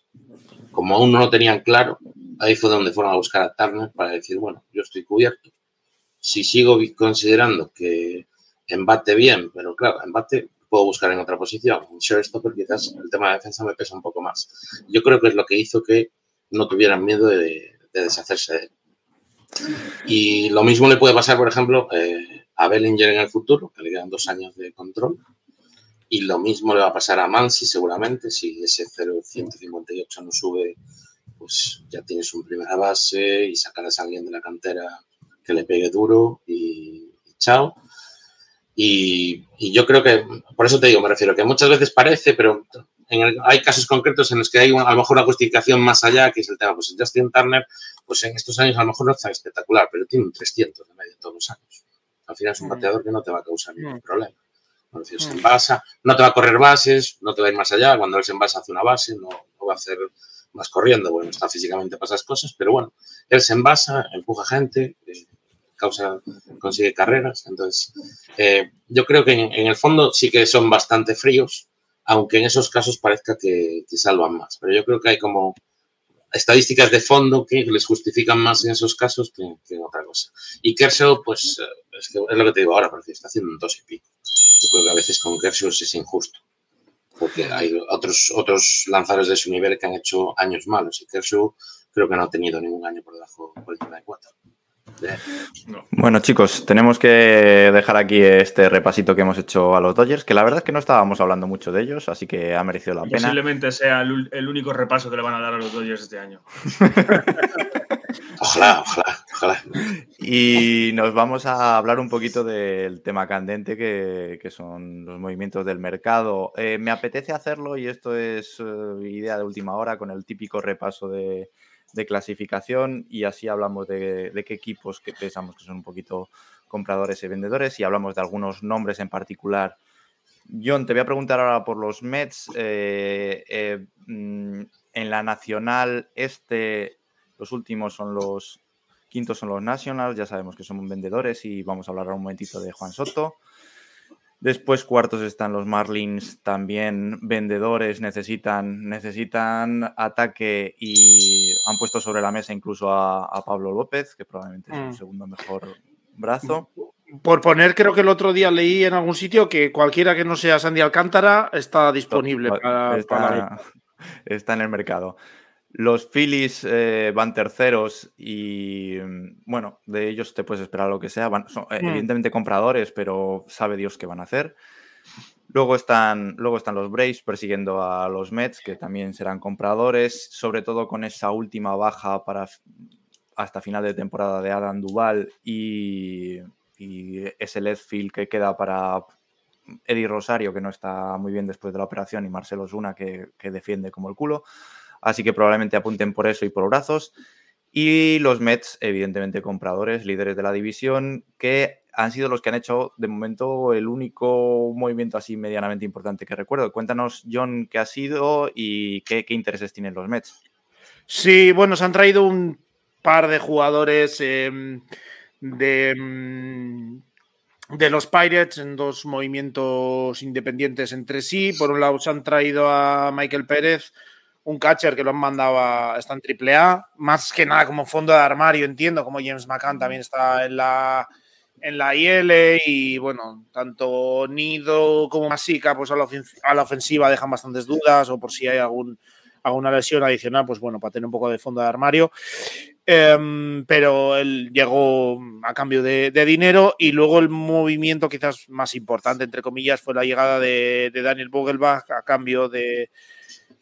como aún no lo tenían claro, ahí fue donde fueron a buscar a Turner para decir, bueno, yo estoy cubierto. Si sigo considerando que embate bien, pero claro, embate puedo buscar en otra posición. En showstopper quizás el tema de defensa me pesa un poco más. Yo creo que es lo que hizo que no tuvieran miedo de, de deshacerse de él. Y lo mismo le puede pasar, por ejemplo, eh, a Bellinger en el futuro, que le quedan dos años de control. Y lo mismo le va a pasar a Mansi seguramente, si ese 0.158 no sube, pues ya tienes un primera base y sacarás a alguien de la cantera que le pegue duro y, chao. Y, y, yo creo que, por eso te digo, me refiero que muchas veces parece, pero hay casos concretos en los que hay a lo mejor una justificación más allá, que es el tema, pues Justin Turner, pues en estos años a lo mejor no está espectacular, pero tiene un 300 de media todos los años. Al final es un mm. bateador que no te va a causar ningún mm. problema. Cuando se envasa, no te va a correr bases, no te va a ir más allá. Cuando él se envasa hace una base, no, va a hacer más corriendo. Bueno, está físicamente para esas cosas, pero bueno, él se envasa, empuja gente, eh, causa, consigue carreras. Entonces, eh, yo creo que en, el fondo sí que son bastante fríos, aunque en esos casos parezca que, salvan más. Pero yo creo que hay como estadísticas de fondo que les justifican más en esos casos que, en otra cosa. Y Kershaw, pues eh, es, lo que te digo ahora, porque está haciendo un dos y pico. Yo creo que a veces con Kershaw es injusto. Porque hay otros, otros lanzadores de su nivel que han hecho años malos. Y Kershaw creo que no ha tenido ningún año por debajo por encima de cuatro. Bueno, chicos, tenemos que dejar aquí este repasito que hemos hecho a los Dodgers, que la verdad es que no estábamos hablando mucho de ellos, así que ha merecido la pena. Posiblemente sea el, único repaso que le van a dar a los Dodgers este año. [laughs] ojalá, ojalá, ojalá. Y nos vamos a hablar un poquito del tema candente que, son los movimientos del mercado. Eh, me apetece hacerlo y esto es eh, idea de última hora con el típico repaso de de clasificación y así hablamos de, qué equipos que pensamos que son un poquito compradores y vendedores y hablamos de algunos nombres en particular. John, te voy a preguntar ahora por los Mets. Eh, eh, mm, en la Nacional Este, los últimos son los quintos son los Nationals, ya sabemos que son vendedores y vamos a hablar un momentito de Juan Soto. Después cuartos están los Marlins, también vendedores, necesitan, necesitan ataque y han puesto sobre la mesa incluso a, Pablo López, que probablemente es el mm. segundo mejor brazo. Por poner, creo que el otro día leí en algún sitio que cualquiera que no sea Sandy Alcántara está disponible para, [laughs] está en el mercado. Los Phillies eh, van terceros y, mm, bueno, de ellos te puedes esperar lo que sea. son hmm. evidentemente compradores, pero sabe Dios qué van a hacer. Luego están, luego están los Braves persiguiendo a los Mets, que también serán compradores, sobre todo con esa última baja para hasta final de temporada de Adam Duval y, ese left field que queda para Eddie Rosario, que no está muy bien después de la operación, y Marcelo Zuna, que, que defiende como el culo así que probablemente apunten por eso y por brazos. Y los Mets, evidentemente compradores, líderes de la división, que han sido los que han hecho de momento el único movimiento así medianamente importante que recuerdo. Cuéntanos, John, qué ha sido y qué, intereses tienen los Mets. Sí, bueno, se han traído un par de jugadores em, de, em, de los Pirates en dos movimientos independientes entre sí. Por un lado, se han traído a Michael Pérez, un catcher que lo han mandado a. está en AAA, más que nada como fondo de armario, entiendo, como James McCann también está en la, en la IL y bueno, tanto Nido como Masica pues a la, a la ofensiva dejan bastantes dudas o por si hay algún alguna lesión adicional, pues bueno, para tener un poco de fondo de armario. Em, pero él llegó a cambio de, dinero y luego el movimiento quizás más importante, entre comillas, fue la llegada de, Daniel Vogelbach a cambio de,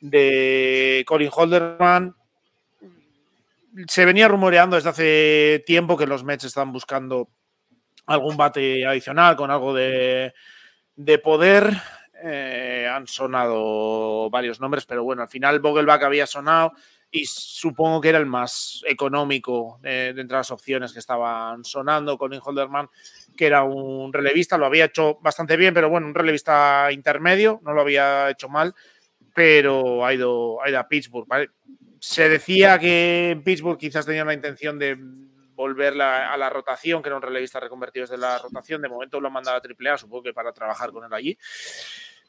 de Colin Holderman. Se venía rumoreando desde hace tiempo que los Mets están buscando algún bate adicional con algo de, de poder. Eh, han sonado varios nombres, pero bueno, al final Vogelbach había sonado y supongo que era el más económico de, entre las opciones que estaban sonando. Colin Holderman, que era un relevista, lo había hecho bastante bien, pero bueno, un relevista intermedio, no lo había hecho mal, pero ha ido, ha ido a Pittsburgh. Se decía que en Pittsburgh quizás tenían la intención de volver a la rotación, que era un relevista reconvertido desde la rotación. De momento lo han mandado a AAA, supongo que para trabajar con él allí.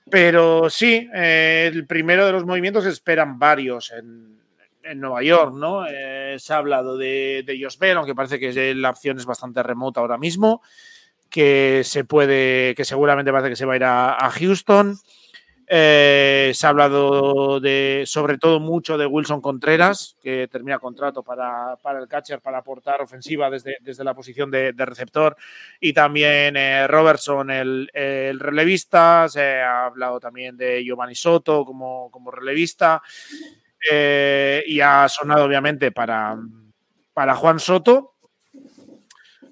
Pero sí, eh, el primero de los movimientos esperan varios en, en Nueva York, ¿no? Eh, se ha hablado de, de Josh Bell, aunque parece que la opción es bastante remota ahora mismo, que se puede, que seguramente parece que se va a ir a Houston. Eh, se ha hablado de, sobre todo mucho de Wilson Contreras, que termina contrato para, el catcher para aportar ofensiva desde, desde la posición de, receptor, y también eh, Robertson, el, relevista. Se ha hablado también de Giovanni Soto como, como relevista, eh, y ha sonado obviamente para, para Juan Soto,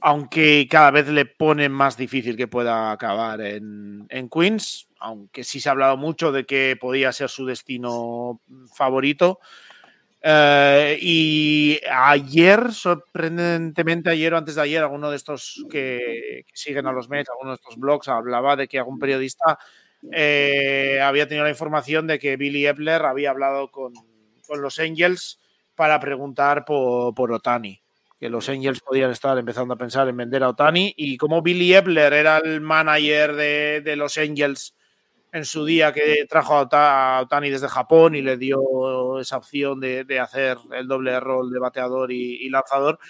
aunque cada vez le pone más difícil que pueda acabar en, en Queens aunque sí se ha hablado mucho de que podía ser su destino favorito. Eh, y ayer, sorprendentemente, ayer o antes de ayer, alguno de estos que, siguen a los Mets, alguno de estos blogs, hablaba de que algún periodista eh, había tenido la información de que Billy Epler había hablado con, los Angels para preguntar por, Otani. Que los Angels podían estar empezando a pensar en vender a Otani. Y como Billy Epler era el manager de los Angels en su día que trajo a Otani desde Japón y le dio esa opción de, hacer el doble rol de bateador y, lanzador,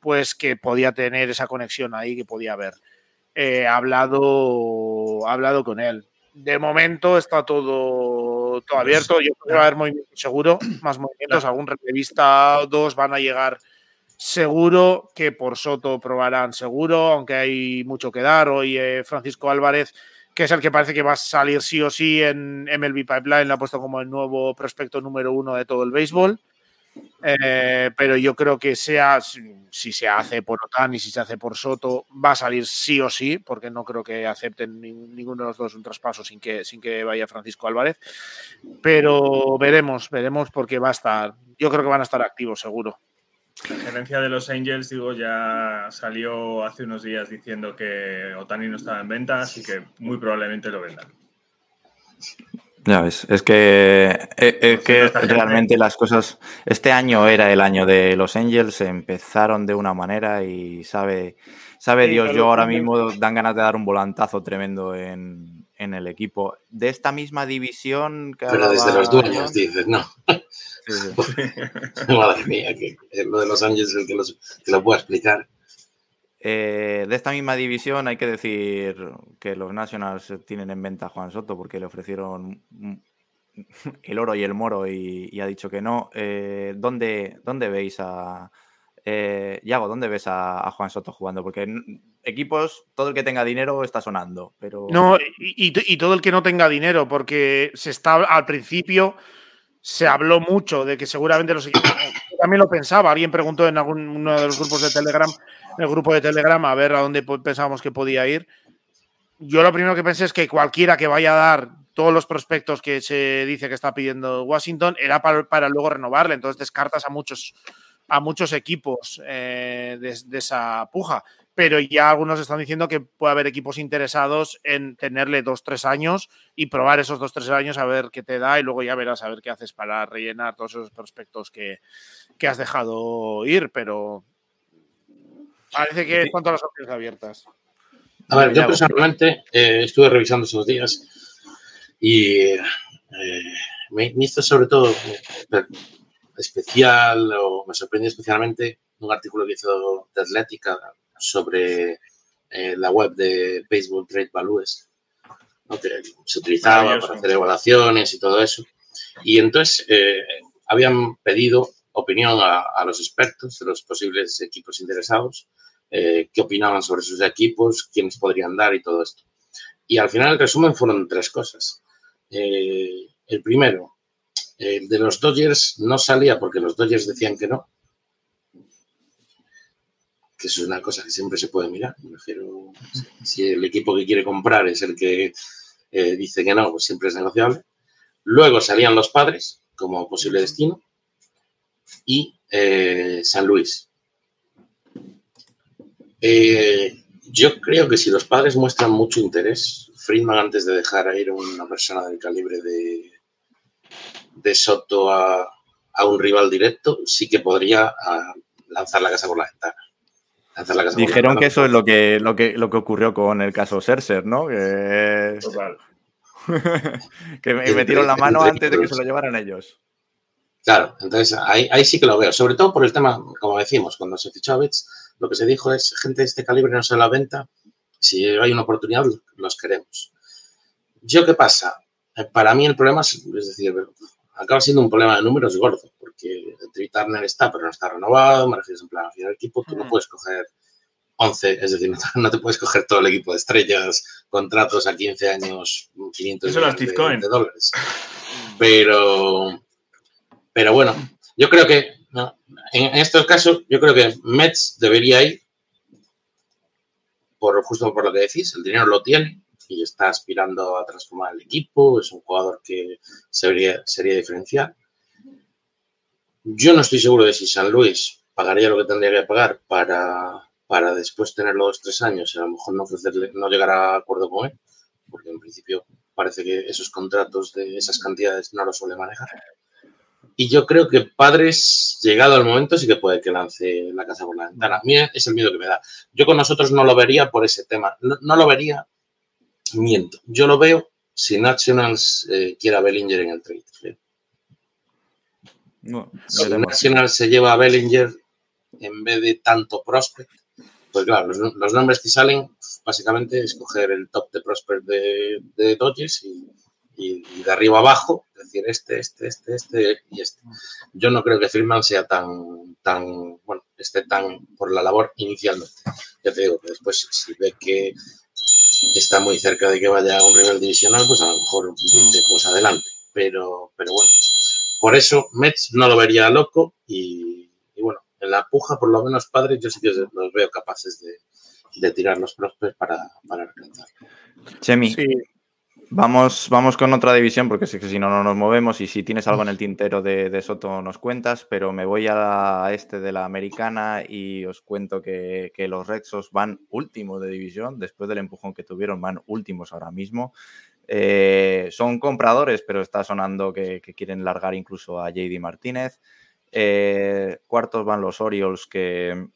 pues que podía tener esa conexión ahí que podía haber. Eh, hablado, hablado con él. De momento está todo, todo abierto. Yo creo que va a haber movimientos seguro, más movimientos. Algún revista o dos van a llegar seguro que por Soto probarán seguro, aunque hay mucho que dar. Hoy eh, Francisco Álvarez que es el que parece que va a salir sí o sí en MLB Pipeline, lo ha puesto como el nuevo prospecto número uno de todo el béisbol. Eh, pero yo creo que sea, si se hace por Otani, si se hace por Soto, va a salir sí o sí, porque no creo que acepten ninguno de los dos un traspaso sin que, sin que vaya Francisco Álvarez. Pero veremos, veremos porque va a estar, yo creo que van a estar activos seguro. La gerencia de los Angels, digo, ya salió hace unos días diciendo que Otani no estaba en venta, así que muy probablemente lo vendan. Ya ves, es que, eh, es que realmente las cosas. Este año era el año de los Angels, empezaron de una manera y sabe, sabe Dios, yo ahora mismo dan ganas de dar un volantazo tremendo en, el equipo. De esta misma división. Que Pero desde los dueños, dices, no. [laughs] Madre mía, que lo de Los Ángeles el que, lo pueda explicar. Eh, de esta misma división hay que decir que los Nationals tienen en venta a Juan Soto porque le ofrecieron [laughs] el oro y el moro y, ha dicho que no. Eh, ¿dónde, veis a... Eh, Yago, ¿dónde ves a, Juan Soto jugando? Porque equipos, todo el que tenga dinero está sonando, pero... No, y, y todo el que no tenga dinero, porque se está al principio se habló mucho de que seguramente los equipos. [coughs] también lo pensaba. Alguien preguntó en alguno de los grupos de Telegram, en el grupo de Telegram, a ver a dónde pensábamos que podía ir. Yo lo primero que pensé es que cualquiera que vaya a dar todos los prospectos que se dice que está pidiendo Washington era para, luego renovarle. Entonces descartas a muchos, a muchos equipos eh, de, esa puja. Pero ya algunos están diciendo que puede haber equipos interesados en tenerle dos, tres años y probar esos dos, tres años a ver qué te da y luego ya verás a ver qué haces para rellenar todos esos prospectos que, que has dejado ir, pero parece que es cuanto a las opciones abiertas. A ver, yo personalmente eh, estuve revisando esos días y eh, me, hizo sobre todo eh, especial o me sorprendió especialmente un artículo que hizo de Atlética sobre eh, la web de Baseball Trade Values, que se utilizaba para hacer evaluaciones y todo eso. Y entonces eh, habían pedido opinión a, los expertos de los posibles equipos interesados, eh, qué opinaban sobre sus equipos, quiénes podrían dar y todo esto. Y al final el resumen fueron tres cosas. el primero, el de los Dodgers no salía porque los Dodgers decían que no, que eso es una cosa que siempre se puede mirar. Me refiero, si el equipo que quiere comprar es el que eh, dice que no, pues siempre es negociable. Luego salían los padres como posible destino y eh, San Luis. Eh, yo creo que si los padres muestran mucho interés, Friedman antes de dejar a ir a una persona del calibre de, de Soto a, un rival directo, sí que podría ah, lanzar la casa por la ventana. Dijeron que eso es lo que, lo, que, lo que ocurrió con el caso Serser, ¿no? Que, [laughs] que me metieron la mano antes de que se lo llevaran ellos. Claro, entonces ahí, sí que lo veo. Sobre todo por el tema, como decimos, cuando se fichó a lo que se dijo es gente de este calibre no se la venta. Si hay una oportunidad, los queremos. ¿Yo qué pasa? Eh, para mí el problema es, es decir, acaba siendo un problema de números gordo, porque Trey Turner está, pero no está renovado, me refiero en plan, al final el equipo tú no puedes coger 11, es decir, [laughs] no te puedes coger todo el equipo de estrellas, contratos a 15 años, 500 millones de, dólares. Pero, pero bueno, yo creo que en, estos casos, yo creo que Mets debería ir, por, justo por lo que decís, el dinero lo tiene y está aspirando a transformar el equipo, es un jugador que sería, sería diferencial. Yo no estoy seguro de si San Luis pagaría lo que tendría que pagar para, para después tenerlo dos tres años y a lo mejor no ofrecerle, no llegar a acuerdo con él, porque en principio parece que esos contratos de esas cantidades no lo suele manejar. Y yo creo que Padres, llegado al momento, sí que puede que lance la casa por la ventana. A mí es el miedo que me da. Yo con nosotros no lo vería por ese tema. No, lo vería, miento. Yo lo veo si Nationals eh, quiera Bellinger en el trade. No, si National se lleva a Bellinger en vez de tanto prospect, pues claro, los, nombres que salen básicamente es coger el top de prospect de, de Dodgers y, de arriba abajo, decir este, este, este, este y este. Yo no creo que Freeman sea tan, tan, bueno, esté tan por la labor inicialmente. Ya te digo que después si ve que está muy cerca de que vaya a un nivel divisional, pues a lo mejor dice, pues adelante. Pero, pero bueno, por eso Mets no lo vería loco y, bueno, en la puja, por lo menos padres, yo sí que los veo capaces de, tirar los prospects para, para alcanzar. Chemi, Vamos, vamos con otra división porque si, si no, no nos movemos y si tienes algo en el tintero de, Soto nos cuentas, pero me voy a, este de la americana y os cuento que, los Rexos van últimos de división, después del empujón que tuvieron, van últimos ahora mismo. Eh, son compradores, pero está sonando que, quieren largar incluso a JD Martínez. Eh, cuartos van los Orioles, que,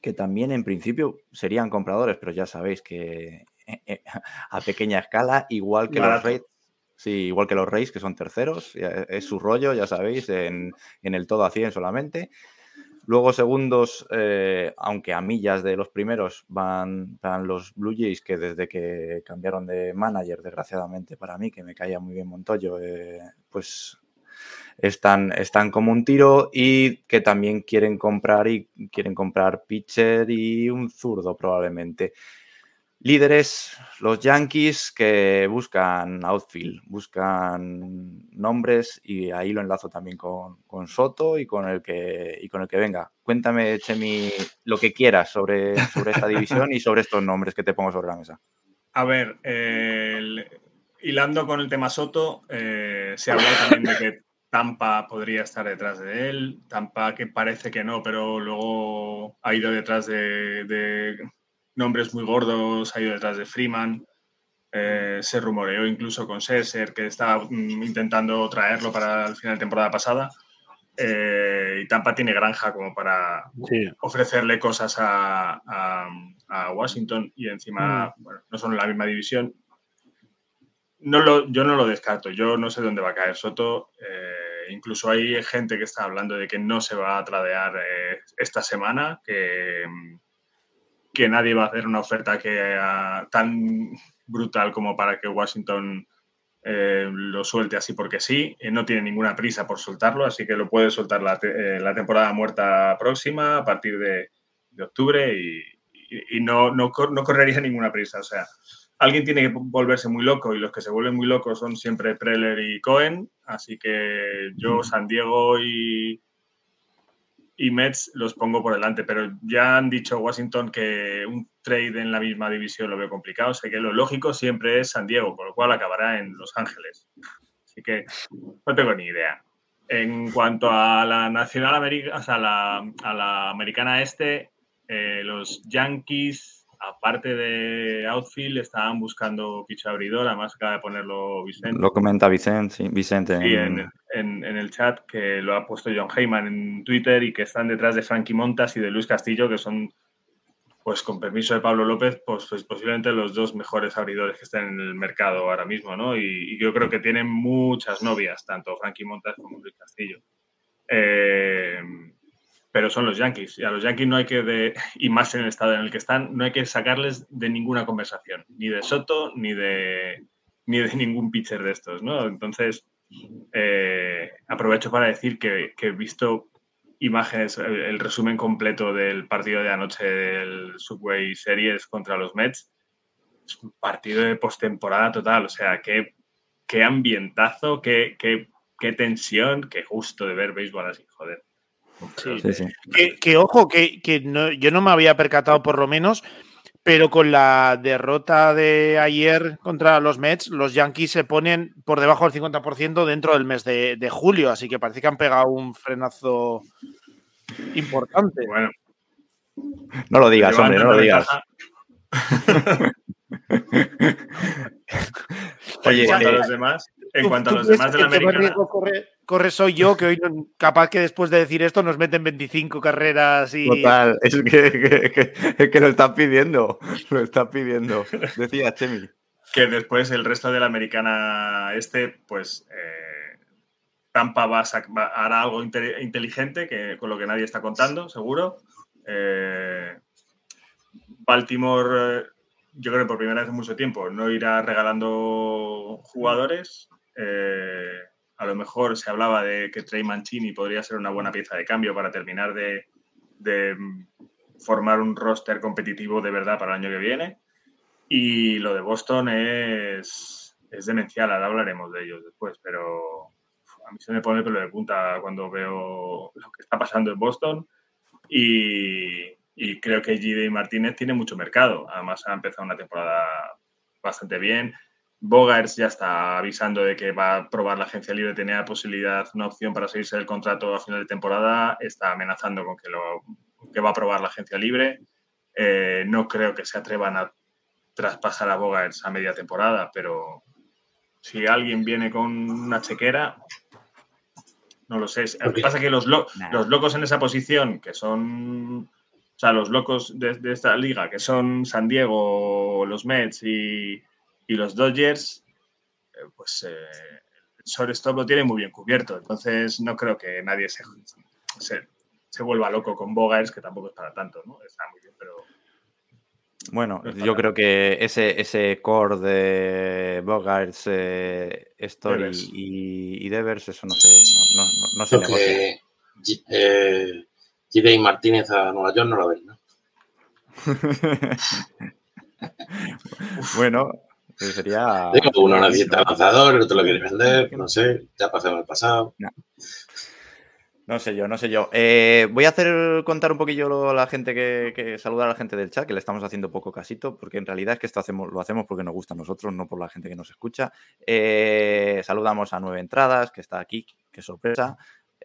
que también en principio serían compradores, pero ya sabéis que [laughs] a pequeña escala, igual que los Reyes. Sí, igual que los Reyes, que son terceros. Es su rollo, ya sabéis, en, el todo a 100 solamente. Luego segundos, eh, aunque a millas de los primeros, van, van, los Blue Jays, que desde que cambiaron de manager, desgraciadamente para mí, que me caía muy bien Montoyo, eh, pues están, están como un tiro y que también quieren comprar y quieren comprar pitcher y un zurdo probablemente. Líderes, los Yankees que buscan outfield, buscan nombres y ahí lo enlazo también con, Soto y con, el que, y con el que venga. Cuéntame, Chemi, lo que quieras sobre, sobre esta división y sobre estos nombres que te pongo sobre la mesa. A ver, hilando con el tema Soto, eh, se habla también de que Tampa podría estar detrás de él. Tampa que parece que no, pero luego ha ido detrás de, nombres muy gordos, ha ido detrás de Freeman. Eh, se rumoreó incluso con Sesser que estaba mm, intentando traerlo para el final de temporada pasada. Eh, y Tampa tiene granja como para ofrecerle cosas a, Washington y encima mm. no son en la misma división. No lo, yo no lo descarto, yo no sé dónde va a caer Soto. Eh, incluso hay gente que está hablando de que no se va a tradear eh, esta semana, que, que nadie va a hacer una oferta que, tan brutal como para que Washington eh, lo suelte así porque sí. Eh, no tiene ninguna prisa por soltarlo, así que lo puede soltar la, eh, temporada muerta próxima a partir de, octubre y, no, no, correría [laughs] ninguna prisa. O sea, alguien tiene que volverse muy loco y los que se vuelven muy locos son siempre Preller y Cohen. Así que yo, San Diego y, y Mets los pongo por delante, pero ya han dicho Washington que un trade en la misma división lo veo complicado, sé que lo lógico siempre es San Diego, con lo cual acabará en Los Ángeles. Así que no tengo ni idea. En cuanto a la Nacional América, o sea, a la Americana Este, eh, los Yankees aparte de outfield, estaban buscando picho abridor, además acaba de ponerlo Vicente. Lo comenta Vicente, sí, Vicente. en, el chat, que lo ha puesto John Heyman en Twitter y que están detrás de Frankie Montas y de Luis Castillo, que son, pues con permiso de Pablo López, pues, pues posiblemente los dos mejores abridores que están en el mercado ahora mismo, ¿no? Y, yo creo que tienen muchas novias, tanto Frankie Montas como Luis Castillo. Eh, pero son los Yankees. Y a los Yankees no hay que, de, y más en el estado en el que están, no hay que sacarles de ninguna conversación, ni de Soto, ni de, ni de ningún pitcher de estos, ¿no? Entonces, eh, aprovecho para decir que, he visto imágenes, el, resumen completo del partido de anoche del Subway Series contra los Mets. Es un partido de postemporada total, o sea, qué, qué ambientazo, qué, qué, qué tensión, qué gusto de ver béisbol así, joder. Que, ojo, que, yo no me había percatado por lo menos, pero con la derrota de ayer contra los Mets, los Yankees se ponen por debajo del 50% dentro del mes de, julio, así que parece que han pegado un frenazo importante. Bueno. No lo digas, hombre, no lo digas. [laughs] [laughs] Oye, eh, los demás, en cuanto a los demás de la América. Corre, soy yo, que hoy capaz que después de decir esto nos meten 25 carreras y. Total, es que, que, lo están pidiendo. Lo están pidiendo. Decía Chemi. Que después el resto de la americana este, pues. Eh, Tampa va a hará algo inteligente que, con lo que nadie está contando, seguro. Eh, Baltimore, yo creo que por primera vez en mucho tiempo, no irá regalando jugadores. Eh, a lo mejor se hablaba de que Trey Mancini podría ser una buena pieza de cambio para terminar de, formar un roster competitivo de verdad para el año que viene. Y lo de Boston es, es demencial, ahora hablaremos de ellos después, pero a mí se me pone el pelo de punta cuando veo lo que está pasando en Boston y, y creo que G.D. Martínez tiene mucho mercado. Además ha empezado una temporada bastante bien. Bogarts ya está avisando de que va a probar la agencia libre, tenía posibilidad, una opción para seguirse el contrato a final de temporada, está amenazando con que, lo, que va a probar la agencia libre. Eh, no creo que se atrevan a traspasar a Bogarts a media temporada, pero si alguien viene con una chequera, no lo sé. Lo que pasa es que los, los locos en esa posición, que son o sea, los locos de, de, esta liga, que son San Diego, los Mets y, y los Dodgers, eh, pues eh, el shortstop lo tiene muy bien cubierto. Entonces no creo que nadie se, se, vuelva loco con Bogarts, que tampoco es para tanto, ¿no? Está muy bien, pero... Bueno, yo creo que ese, ese core de Bogarts, eh, Story y, Devers, eso no se, no, no, se negocia. Eh, Martínez a Nueva York no lo ven, ¿no? [laughs] bueno, sería. uno necesita lanzador, el otro lo quiere vender, no sé, ya ha pasado el pasado. No. sé yo, no sé yo. Eh, voy a hacer contar un poquillo a la gente que, saludar a la gente del chat, que le estamos haciendo poco casito, porque en realidad es que esto hacemos, lo hacemos porque nos gusta a nosotros, no por la gente que nos escucha. Eh, saludamos a Nueve Entradas, que está aquí, sorpresa.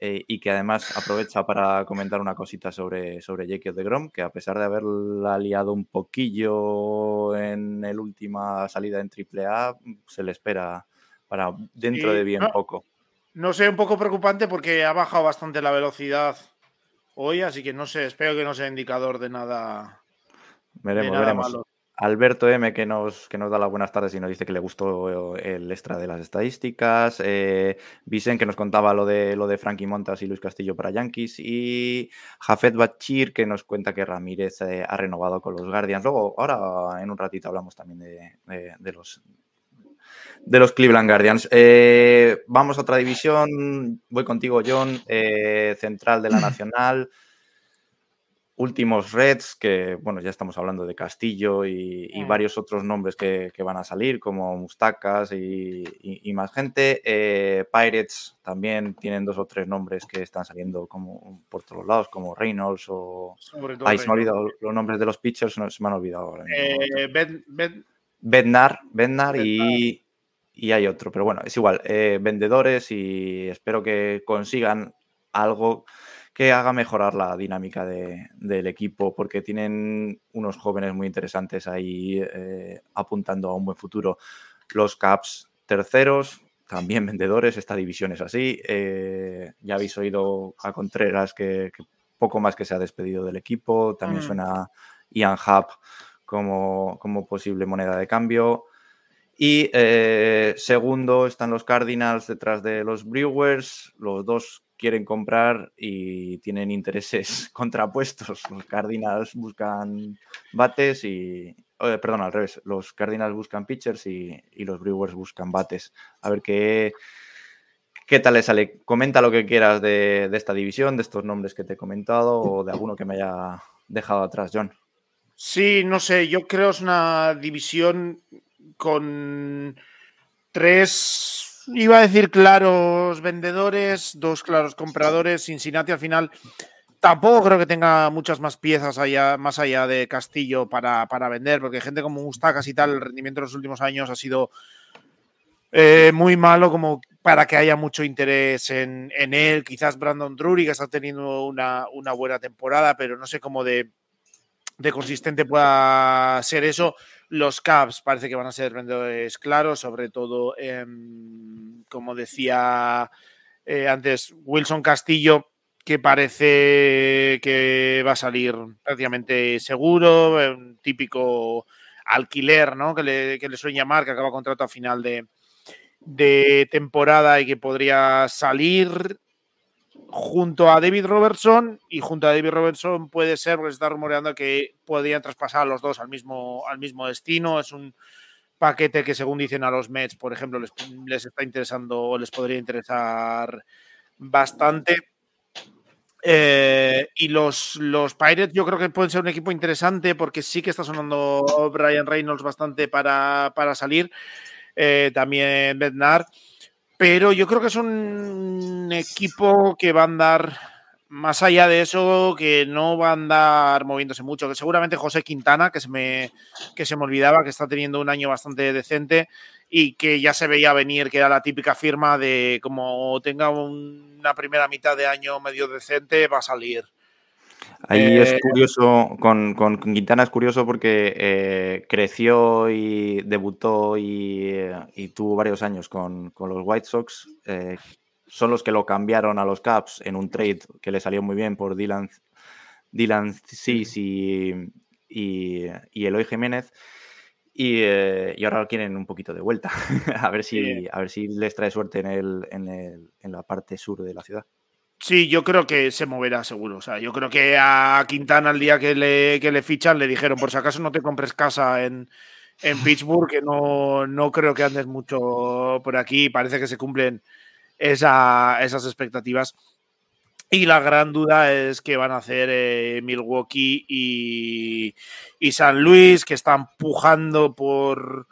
Eh, y que además aprovecha para comentar una cosita sobre, sobre Jake de Grom, que a pesar de haberla liado un poquillo en la última salida en AAA, se le espera para dentro de bien poco. No sé, un poco preocupante porque ha bajado bastante la velocidad hoy, así que no sé, espero que no sea indicador de nada. Veremos, veremos. Alberto M, que nos, que nos da las buenas tardes y nos dice que le gustó el extra de las estadísticas. Eh, Vicen, que nos contaba lo de, lo de Frankie Montas y Luis Castillo para Yankees. Y Jafet Bachir, que nos cuenta que Ramírez eh, ha renovado con los Guardians. Luego, ahora en un ratito hablamos también de, los, de los Cleveland Guardians. Eh, vamos a otra división. Voy contigo, John, eh, central de la [clears throat] Nacional últimos Reds, que bueno, ya estamos hablando de Castillo y, varios otros nombres que, van a salir, como Mustacas y, más gente. Eh, Pirates también tienen dos o tres nombres que están saliendo como por todos lados, como Reynolds o. Ay, se me han olvidado los nombres de los pitchers, no, se me han olvidado ahora. Eh, Bednar, Bednar y, y, hay otro, pero bueno, es igual. Eh, vendedores y espero que consigan algo que haga mejorar la dinámica del equipo, porque tienen unos jóvenes muy interesantes ahí eh, apuntando a un buen futuro. Los Caps terceros, también vendedores, esta división es así. Eh, ya habéis oído a Contreras que, poco más que se ha despedido del equipo, también mm. suena Ian Hub como, como posible moneda de cambio. Y eh, segundo están los Cardinals detrás de los Brewers, los dos quieren comprar y tienen intereses [laughs] contrapuestos. Los Cardinals buscan bates y. perdón, al revés. Los Cardinals buscan pitchers y, los Brewers buscan bates. A ver qué. ¿Qué tal le sale? Comenta lo que quieras de, esta división, de estos nombres que te he comentado o de alguno que me haya dejado atrás, John. Sí, no sé, yo creo es una división con tres iba a decir claros vendedores, dos claros compradores. Cincinnati al final tampoco creo que tenga muchas más piezas allá, más allá de Castillo para, vender, porque gente como Mustacas y tal, el rendimiento de los últimos años ha sido eh, muy malo como para que haya mucho interés en, él. Quizás Brandon Drury, que está teniendo una, una buena temporada, pero no sé cómo de, de consistente pueda ser eso. Los Cavs parece que van a ser vendedores claros, sobre todo, como decía eh, antes, Wilson Castillo, que parece que va a salir prácticamente seguro, un típico alquiler, ¿no? Que le, que le suelen llamar, que acaba contrato a final de temporada y que podría salir junto a David Robertson y junto a David Robertson puede ser, porque está rumoreando que podrían traspasar a los dos al mismo, al mismo destino. Es un paquete que según dicen a los Mets, por ejemplo, les, está interesando o les podría interesar bastante. Eh, y los, los Pirates yo creo que pueden ser un equipo interesante porque sí que está sonando Brian Reynolds bastante para, salir. Eh, también Bednar. Pero yo creo que es un equipo que va a andar más allá de eso, que no va a andar moviéndose mucho. Que seguramente José Quintana, que se me, que se me olvidaba, que está teniendo un año bastante decente y que ya se veía venir, que era la típica firma de como tenga una primera mitad de año medio decente, va a salir. Ahí es eh, curioso, con, Quintana es curioso porque eh, creció y debutó y, tuvo varios años con, los White Sox. Eh, son los que lo cambiaron a los Caps en un trade que le salió muy bien por Dylan, Dylan Cis y, y, Eloy Jiménez. Y, ahora lo quieren un poquito de vuelta. [laughs] a, ver si, a ver si les trae suerte en, el, en la parte sur de la ciudad. Sí, yo creo que se moverá seguro. O sea, yo creo que a Quintana el día que le, que le fichan le dijeron, por si acaso no te compres casa en, en Pittsburgh, que no, no, creo que andes mucho por aquí. Parece que se cumplen esa, esas expectativas. Y la gran duda es que van a hacer eh, Milwaukee y, y, San Luis, que están pujando por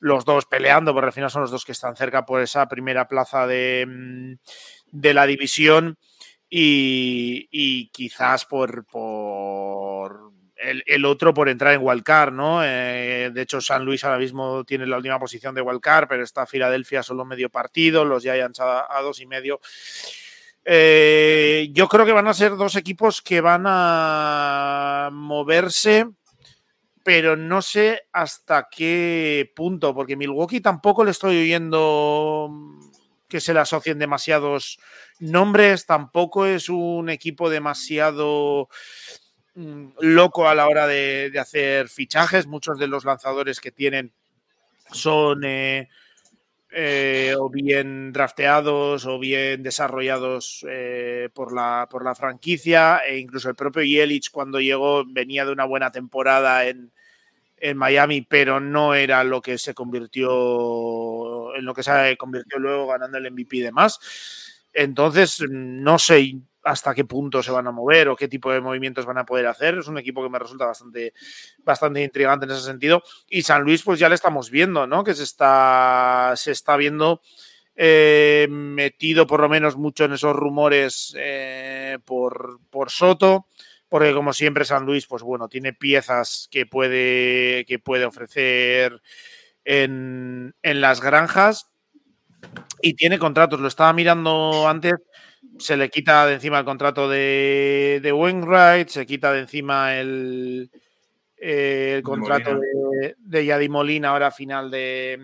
los dos, peleando, porque al final son los dos que están cerca por esa primera plaza de mm, de la división y, quizás por, por, el, otro por entrar en wildcard, ¿no? Eh, de hecho, San Luis ahora mismo tiene la última posición de wildcard, pero está Filadelfia solo medio partido, los Giants a, a dos y medio. Eh, yo creo que van a ser dos equipos que van a moverse, pero no sé hasta qué punto, porque Milwaukee tampoco le estoy oyendo que se le asocien demasiados nombres, tampoco es un equipo demasiado mm, loco a la hora de, hacer fichajes. Muchos de los lanzadores que tienen son eh, eh, o bien drafteados o bien desarrollados eh, por, la, por la franquicia. E incluso el propio Yelich cuando llegó venía de una buena temporada en, en Miami, pero no era lo que se convirtió en lo que se convirtió luego ganando el MVP y demás. Entonces, no sé hasta qué punto se van a mover o qué tipo de movimientos van a poder hacer. Es un equipo que me resulta bastante, bastante intrigante en ese sentido. Y San Luis, pues ya le estamos viendo, ¿no? Que se está, se está viendo eh, metido por lo menos mucho en esos rumores eh, por, por Soto porque como siempre San Luis, pues bueno, tiene piezas que puede, que puede ofrecer en, las granjas y tiene contratos. Lo estaba mirando antes, se le quita de encima el contrato de, de Wainwright, se quita de encima el, el contrato de, de, Yadi Molina ahora a final de,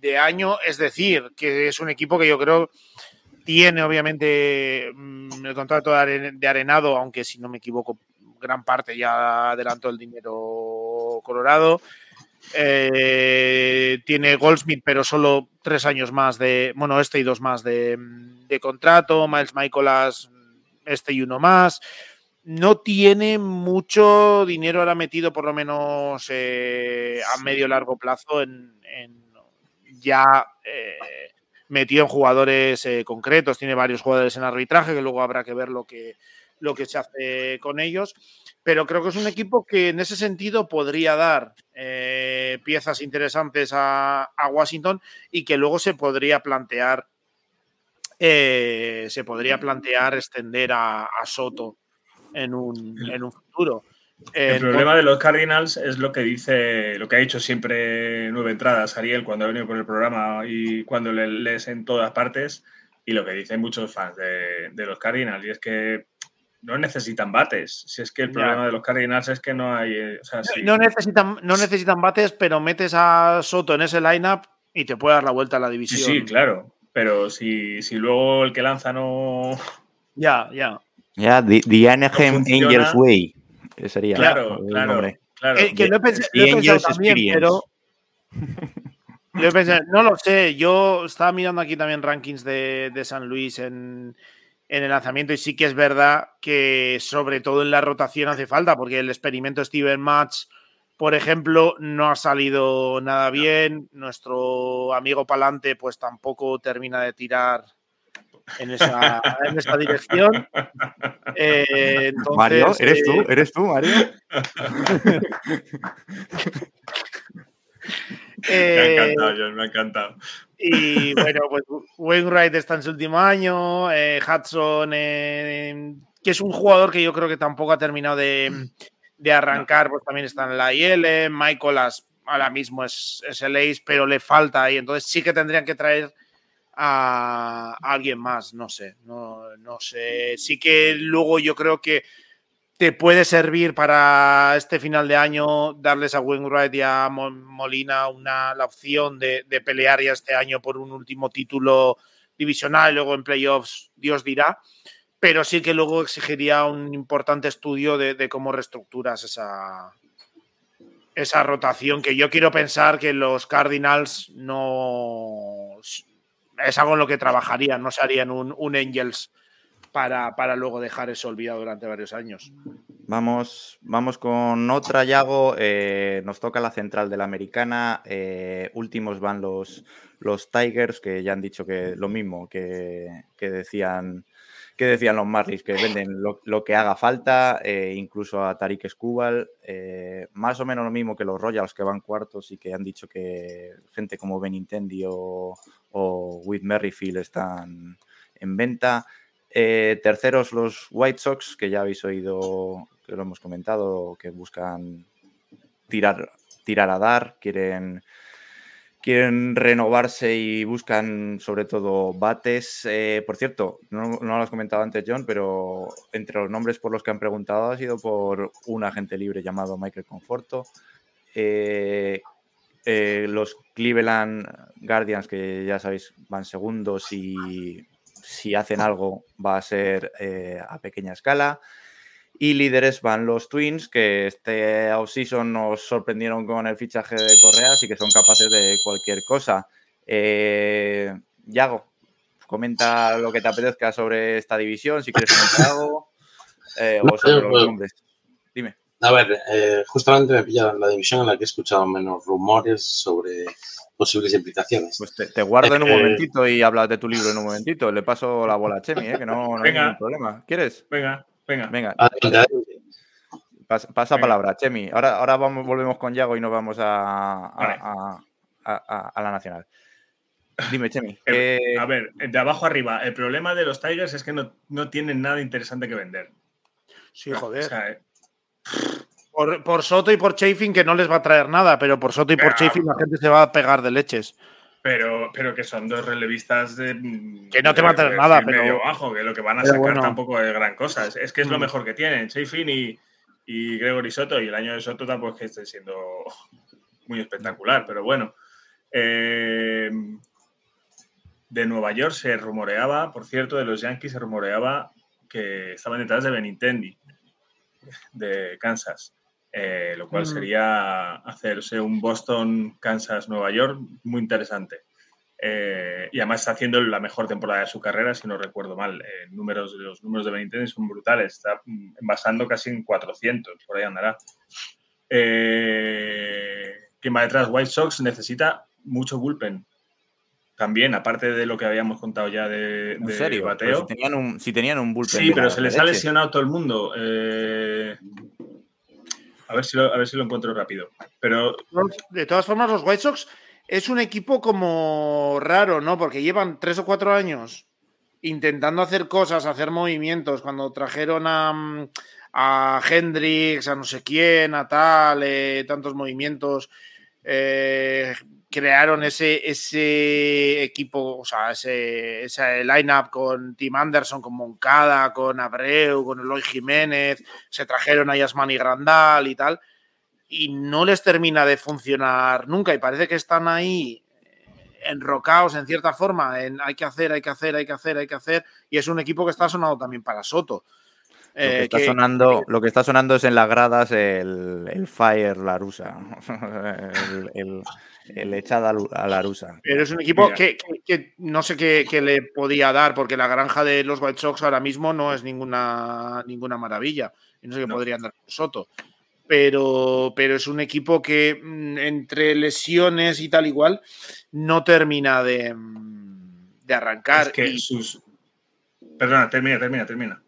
de, año. Es decir, que es un equipo que yo creo tiene obviamente mm, el contrato de Arenado, aunque si no me equivoco, gran parte ya adelantó el dinero Colorado. Eh, tiene Goldsmith, pero solo tres años más de, bueno, este y dos más de, contrato. Miles Michaelas, este y uno más. No tiene mucho dinero ahora metido, por lo menos eh, a medio largo plazo, en, ya eh, metido en jugadores eh, concretos, tiene varios jugadores en arbitraje, que luego habrá que ver lo que, lo que se hace con ellos, pero creo que es un equipo que en ese sentido podría dar eh, piezas interesantes a, Washington y que luego se podría plantear eh, se podría plantear extender a, Soto en un, en un futuro. El problema de los Cardinals es lo que dice, lo que ha dicho siempre Nueve Entradas, Ariel, cuando ha venido con el programa y cuando le lees en todas partes, y lo que dicen muchos fans de, los Cardinals, y es que no necesitan bates. Si es que el problema de los Cardinals es que no hay. Eh, no, necesitan, no necesitan bates, pero metes a Soto en ese lineup y te puede dar la vuelta a la división. Sí, sí, claro. Pero si, si luego el que lanza no. Ya, ya. Ya, the, Anaheim Angels Way sería claro, claro, claro. Que, lo he, pensado también, pero [laughs] no lo sé. Yo estaba mirando aquí también rankings de, San Luis en, el lanzamiento y sí que es verdad que sobre todo en la rotación hace falta porque el experimento Steven Match, por ejemplo, no ha salido nada bien. Nuestro amigo Palante pues tampoco termina de tirar en esa, en esa dirección. Eh, Mario, ¿eres tú? Eh, ¿Eres tú, Mario? [laughs] me ha encantado, John, me ha encantado. Y bueno, pues Wainwright está en su último año, eh, Hudson, que es un jugador que yo creo que tampoco ha terminado de, de arrancar, pues también está en la IL, Michael ahora mismo es, es el ace, pero le falta ahí, entonces sí que tendrían que traer a, alguien más, no sé, no, no sé. Sí que luego yo creo que te puede servir para este final de año darles a Wainwright y a Molina una, la opción de, pelear ya este año por un último título divisional, luego en playoffs, Dios dirá, pero sí que luego exigiría un importante estudio de, de cómo reestructuras esa, esa rotación, que yo quiero pensar que los Cardinals no, es algo en lo que trabajarían, no se harían un, un Angels para, para, luego dejar eso olvidado durante varios años. Vamos, vamos con otra, Yago. Eh, nos toca la central de la americana. Eh, últimos van los, los Tigers, que ya han dicho que lo mismo que, que decían decían los Marlins, que venden lo, que haga falta, eh, incluso a Tariq Skubal, más o menos lo mismo que los Royals que van cuartos y que han dicho que gente como Benintendi o, o With Merrifield están en venta. Eh, terceros los White Sox, que ya habéis oído que lo hemos comentado, que buscan tirar, tirar a dar, quieren, quieren renovarse y buscan sobre todo bates. Eh, por cierto, no, no, lo has comentado antes, John, pero entre los nombres por los que han preguntado ha sido por un agente libre llamado Michael Conforto. Eh, los Cleveland Guardians, que ya sabéis, van segundos y si hacen algo va a ser eh, a pequeña escala. Y líderes van los Twins, que este offseason nos sorprendieron con el fichaje de Correas y que son capaces de cualquier cosa. Eh, Yago, comenta lo que te apetezca sobre esta división, si quieres comentar algo, eh, o sobre los nombres. Dime. A ver, eh, justamente me pilla la división en la que he escuchado menos rumores sobre posibles implicaciones. Pues te, te guardo en un momentito y hablas de tu libro en un momentito. Le paso la bola a Chemi, ¿eh? que no, no hay ningún problema. ¿Quieres? Venga, venga. Venga. Adelante. Pasa, pasa Venga. palabra, Chemi. Ahora, ahora vamos, volvemos con Yago y nos vamos a, a, Vale. a- a- a la nacional. Dime, Chemi. [laughs] El- ¿qué- a ver, de abajo arriba, el problema de los Tigers es que no, no tienen nada interesante que vender. Sí, O joder. sea, eh, Por, por Soto y por Chafin que no les va a traer nada, pero por Soto y por Chafin la gente se va a pegar de leches. pero, pero que son dos relevistas de. Que no te de- va a traer de nada, pero- medio bajo, que lo que van a sacar bueno. tampoco es gran cosa. Es, es que es lo Mm. mejor que tienen, Chafin y, y Gregory Soto. Y el año de Soto tampoco es que esté siendo muy espectacular, pero bueno. Eh, de Nueva York se rumoreaba, por cierto, de los Yankees se rumoreaba que estaban detrás de Benintendi, de Kansas. eh, lo cual Mm. sería hacerse un Boston-Kansas-Nueva York muy interesante. Eh, y además está haciendo la mejor temporada de su carrera, si no recuerdo mal. Eh, números, los números de Benintendi son brutales. Está mm, envasando casi en 400, por ahí andará. Eh, ¿Quién va detrás? White Sox necesita mucho bullpen. También, aparte de lo que habíamos contado ya de, ¿En de serio? Pero bateo. si, tenían un, si tenían un bullpen. Sí, pero se les ha lesionado todo el mundo. Eh, a, ver si lo, a ver si lo encuentro rápido. Pero De todas formas, los White Sox es un equipo como raro, ¿no? Porque llevan tres o cuatro años intentando hacer cosas, hacer movimientos. Cuando trajeron a, a Hendrix, a no sé quién, a tal, eh, tantos movimientos, eh, crearon ese, ese equipo, o sea, ese, ese line-up con Tim Anderson, con Moncada, con Abreu, con Eloy Jiménez, se trajeron a Yasmani Grandal y tal y no les termina de funcionar nunca y parece que están ahí enrocados en cierta forma en hay que hacer, hay que hacer, hay que hacer, hay que hacer y es un equipo que está sonado también para Soto. Lo que, Eh, está que- sonando, lo que está sonando es en las gradas el, el Fire la rusa. [laughs] el, el, el echada a lu- a la rusa. Pero es un equipo que, que- que no sé qué, qué le podía dar, porque la granja de los White Sox ahora mismo no es ninguna, ninguna maravilla. Y no sé qué No. podrían dar con Soto. Pero, pero es un equipo que mm, entre lesiones y tal igual no termina de, mm, de arrancar. es que Y- sus. Perdona, termina, termina, termina.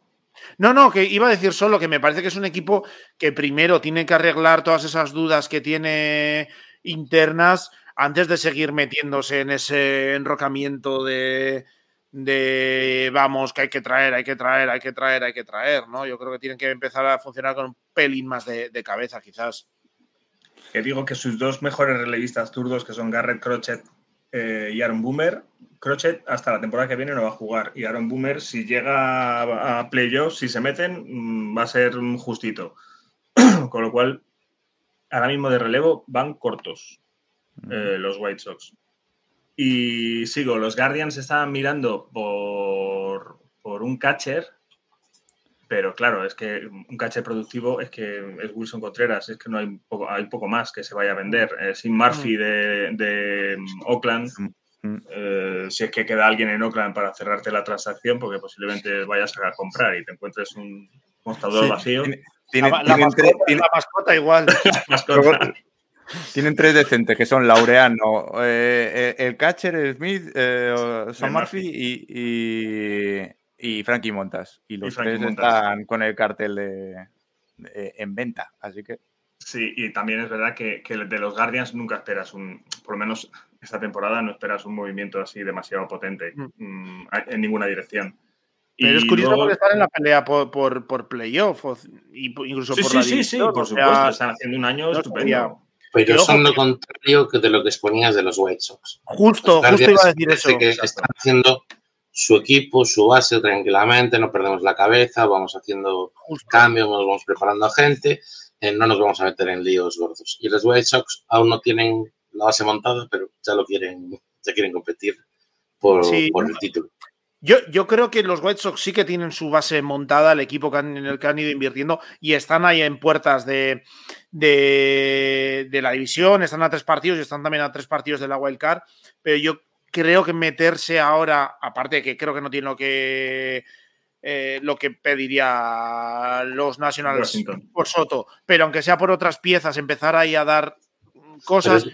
No, no, que iba a decir solo que me parece que es un equipo que primero tiene que arreglar todas esas dudas que tiene internas antes de seguir metiéndose en ese enrocamiento de, de vamos, que hay que traer, hay que traer, hay que traer, hay que traer, ¿no? Yo creo que tienen que empezar a funcionar con un pelín más de, cabeza, quizás. Que digo que sus dos mejores relevistas zurdos, que son Garrett Crochet eh, y Aaron Boomer, Crochet hasta la temporada que viene no va a jugar. Y Aaron Boomer, si llega a, playoffs, si se meten, mm, va a ser justito. [clears throat] Con lo cual, ahora mismo de relevo van cortos eh, los White Sox. Y sigo, los Guardians estaban mirando por, por un catcher, pero claro, es que un catcher productivo es que es Wilson Contreras, es que no hay poco, hay poco más que se vaya a vender. Eh, sin Murphy de, de Oakland, Mm. Eh, si es que queda alguien en Oakland para cerrarte la transacción, porque posiblemente vayas a comprar y te encuentres un mostrador Sí, vacío. tiene- tiene- la, mascota, tres, tiene- la mascota igual. [laughs] Mascota. tienen tres decentes que son Laureano, eh, eh, el catcher Smith, eh, Sam Sí, Murphy y, y, y Frankie Montas. Y los Frankie tres Montas. están con el cartel de, de- en venta. Así que Sí, y también es verdad que, que de los Guardians nunca esperas un, por lo menos esta temporada no esperas un movimiento así demasiado potente Mm. mm, en ninguna dirección. Pero es curioso porque están en la pelea por, por, por playoff, incluso por la Sí, sí, sí, por supuesto. Están haciendo un año estupendo. Pero son lo contrario que de lo que exponías de los White Sox. Justo, justo iba a decir eso. Que están haciendo su equipo, su base tranquilamente, no perdemos la cabeza, vamos haciendo cambios, vamos preparando a gente, eh, no nos vamos a meter en líos gordos. Y los White Sox aún no tienen la base montada, pero ya lo quieren, ya quieren competir por, por el título. Yo, yo, creo que los White Sox sí que tienen su base montada, el equipo en el que han ido invirtiendo, y están ahí en puertas de, de, la división, están a tres partidos y están también a tres partidos de la Wild Card, pero yo creo que meterse ahora, aparte de que creo que no tiene lo que eh, lo que pediría los Nationals por Soto, pero aunque sea por otras piezas, empezar ahí a dar cosas,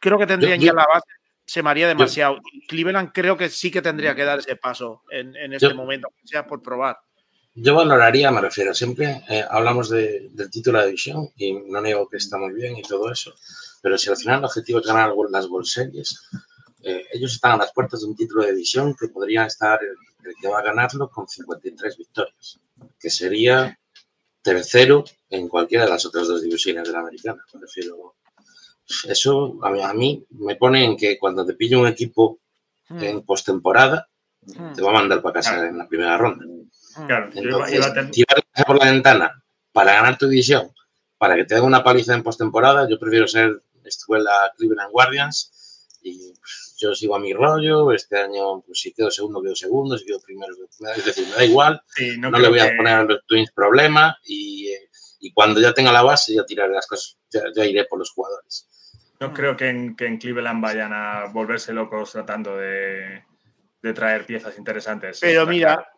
creo que tendrían ya la base se me haría demasiado. Cleveland creo que sí que tendría que dar ese paso en, este momento, sea por probar. Yo valoraría, me refiero, siempre eh, hablamos del título de división y no niego que está muy bien y todo eso, pero si al final el objetivo es ganar las World Series, eh, ellos están a las puertas de un título de división que podría estar el, que va a ganarlo con 53 victorias, que sería tercero en cualquiera de las otras dos divisiones de la americana. Me refiero, eso a mí, me pone en que cuando te pilla un equipo hmm. en postemporada, hmm. te va a mandar para casa en la primera ronda. Hmm. Claro, Entonces, a por la ventana para ganar tu división, para que te den una paliza en postemporada, yo prefiero ser escuela Cleveland Guardians y pues, yo sigo a mi rollo. Este año, pues si quedo segundo, quedo segundo, si quedo primero, es decir, me da igual. no, le voy a poner a los Twins problema y, eh, y, cuando ya tenga la base, ya tiraré las cosas, ya iré por los jugadores. No mm. creo que en, Cleveland vayan a volverse locos tratando de, traer piezas interesantes. Pero mira,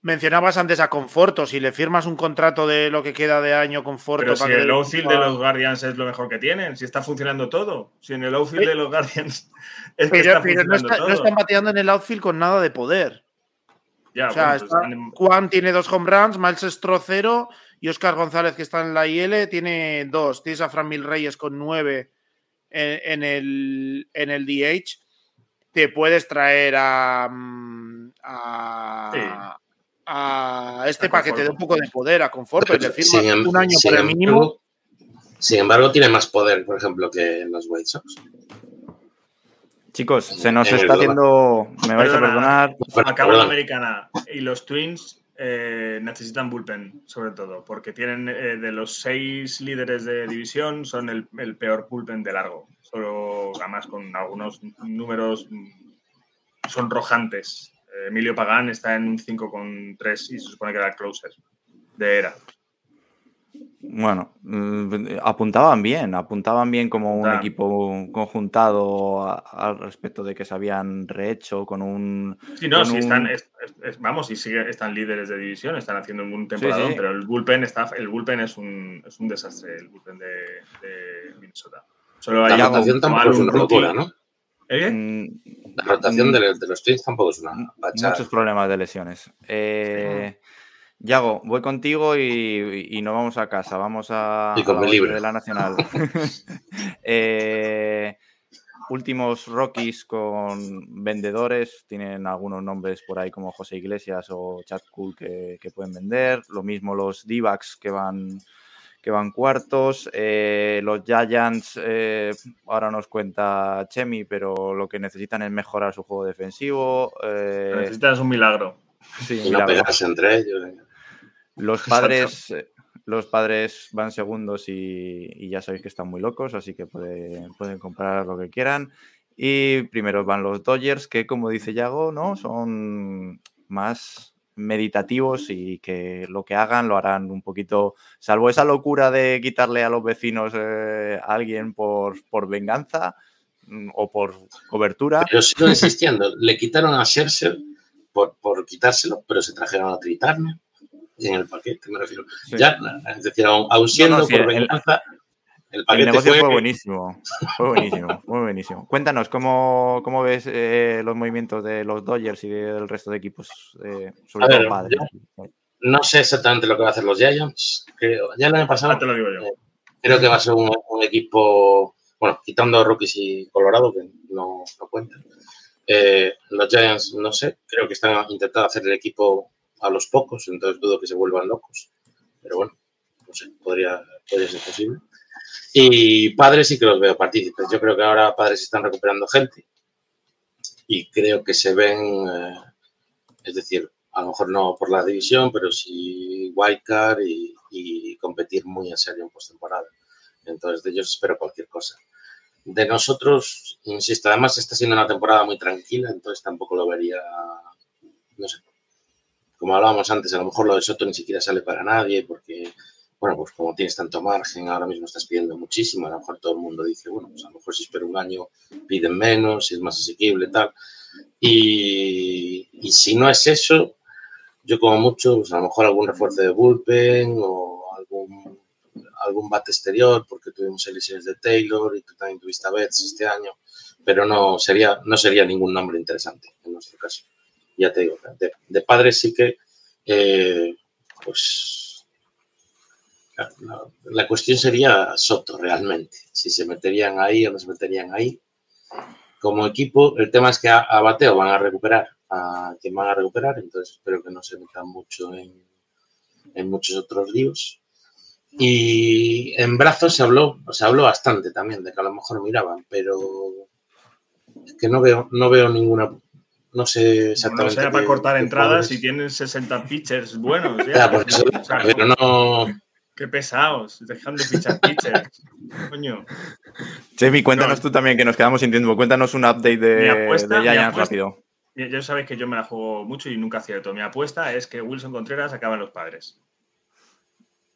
mencionabas antes a Conforto. Si le firmas un contrato de lo que queda de año Conforto. Pero si el outfield de los Guardians es lo mejor que tienen, si está funcionando todo. Si en el outfield de los Guardians [laughs] es que está funcionando no, todo. no están bateando en el outfield con nada de poder. Ya, o sea, pues Juan tiene dos home runs, Miles Stro cero y Oscar González, que está en la IL, tiene dos. Tienes a Fran Mil Reyes con nueve en, el, en el DH, te puedes traer a, mm, a, a este para que te dé un poco de poder, a confort, le firmas em- un año por el mínimo. Sin embargo, tiene más poder, por ejemplo, que los White Sox. Chicos, se nos está haciendo. Me vais a perdonar. Acabo la americana y los Twins eh, necesitan bullpen, sobre todo, porque tienen eh, de los seis líderes de división, son el, peor bullpen de largo. Solo, además, con algunos números mm, sonrojantes. Eh, Emilio Pagán está en un 5,3 y se supone que era el closer de era. Bueno, mm, apuntaban bien, apuntaban bien como un equipo conjuntado al respecto de que se habían rehecho con un. Sí, no, sí, están, vamos, y sí están líderes de división, están haciendo un temporada, pero el bullpen está, el bullpen es un, es un desastre, el bullpen de, de Minnesota. Solo la rotación tampoco es una locura, ¿no? ¿Eh? Mm, la rotación mm, de, los Twins tampoco es una Muchos problemas de lesiones. Eh, Yago, voy contigo y, no vamos a casa, vamos a, y con de la Nacional. [laughs] Eh, últimos Rockies con vendedores, tienen algunos nombres por ahí como José Iglesias o Chad Cool que, pueden vender. Lo mismo los d que van, que van cuartos. Eh, los Giants, eh, ahora nos cuenta Chemi, pero lo que necesitan es mejorar su juego defensivo. necesitan un milagro. Sí, y no pegarse entre ellos. Los [laughs] padres, eh, los padres van segundos y, ya sabéis que están muy locos, así que pueden comprar lo que quieran. Y primero van los Dodgers, que como dice Yago, ¿no? Son más meditativos y que lo que hagan lo harán un poquito, salvo esa locura de quitarle a los vecinos eh, a alguien por, por venganza mm, o por cobertura. Pero sigo [laughs] insistiendo, le quitaron a Scherzer por, por quitárselo, pero se trajeron a Tritarne en el paquete, me refiero. Ya, es decir, aún, siendo por venganza, el, paquete el negocio fue, buenísimo, fue buenísimo, muy buenísimo. Cuéntanos, ¿cómo, cómo ves eh, los movimientos de los Dodgers y del resto de equipos, eh, sobre todo padres? No sé exactamente lo que va a hacer los Giants. Creo, ya el año pasado, te lo digo yo. Eh, creo que va a ser un, equipo, bueno, quitando Rockies y Colorado, que no, no cuentan. Eh, los Giants, no sé, creo que están intentando hacer el equipo a los pocos, entonces dudo que se vuelvan locos. Pero bueno, no sé, podría, podría ser posible. Y padres sí que los veo partícipes. Yo creo que ahora padres están recuperando gente y creo que se ven, eh, es decir, a lo mejor no por la división, pero sí wildcard y, y competir muy en serio en postemporada. Entonces, de ellos espero cualquier cosa. De nosotros, insisto, además está siendo una temporada muy tranquila, entonces tampoco lo vería, no sé, como hablábamos antes, a lo mejor lo de Soto ni siquiera sale para nadie, porque, bueno, pues como tienes tanto margen, ahora mismo estás pidiendo muchísimo, a lo mejor todo el mundo dice, bueno, pues a lo mejor si espero un año piden menos, si es más asequible, tal. Y, si no es eso, yo como mucho, pues a lo mejor algún refuerzo de bullpen o algún, algún bate exterior, porque tuvimos elecciones de Taylor y tú también tuviste a Betts este año, pero no sería, no sería ningún nombre interesante en nuestro caso ya te digo, de, de padres sí que, eh, pues, la, cuestión sería Soto realmente, si se meterían ahí o no se meterían ahí. Como equipo, el tema es que a, Bateo van a recuperar, a quien van a recuperar, entonces espero que no se metan mucho en, en muchos otros líos. Y en brazos se habló, se habló bastante también de que a lo mejor miraban, pero es que no veo, no veo ninguna no sé exactamente. No sea para cortar entradas y tienen 60 pitchers buenos. Ya, pues eso, o sea, pero no. Qué pesados, dejan de fichar pitchers. Coño. Jamie, cuéntanos no. tú también, que nos quedamos sin tiempo. Cuéntanos un update de, apuesta, de Giants rápido. Ya sabéis que yo me la juego mucho y nunca acierto. Mi apuesta es que Wilson Contreras acaban los padres.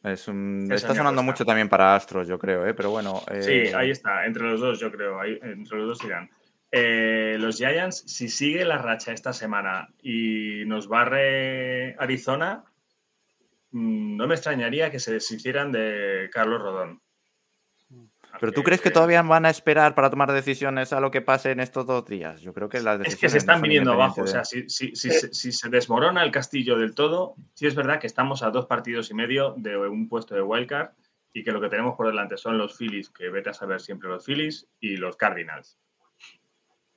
Es un... Está sonando mucho también para Astros, yo creo, ¿eh? pero bueno. Eh... Sí, ahí está, entre los dos, yo creo. Ahí, entre los dos irán. Eh, los Giants, si sigue la racha esta semana y nos barre Arizona, mm, no me extrañaría que se deshicieran de Carlos Rodón. ¿Pero tú crees que todavía van a esperar para tomar decisiones a lo que pase en estos dos días? Yo creo que las Es que se están viniendo abajo. De... O sea, si, si, si, si, se desmorona el castillo del todo, sí es verdad que estamos a dos partidos y medio de un puesto de wildcard y que lo que tenemos por delante son los Phillies, que vete a saber siempre los Phillies, y los Cardinals.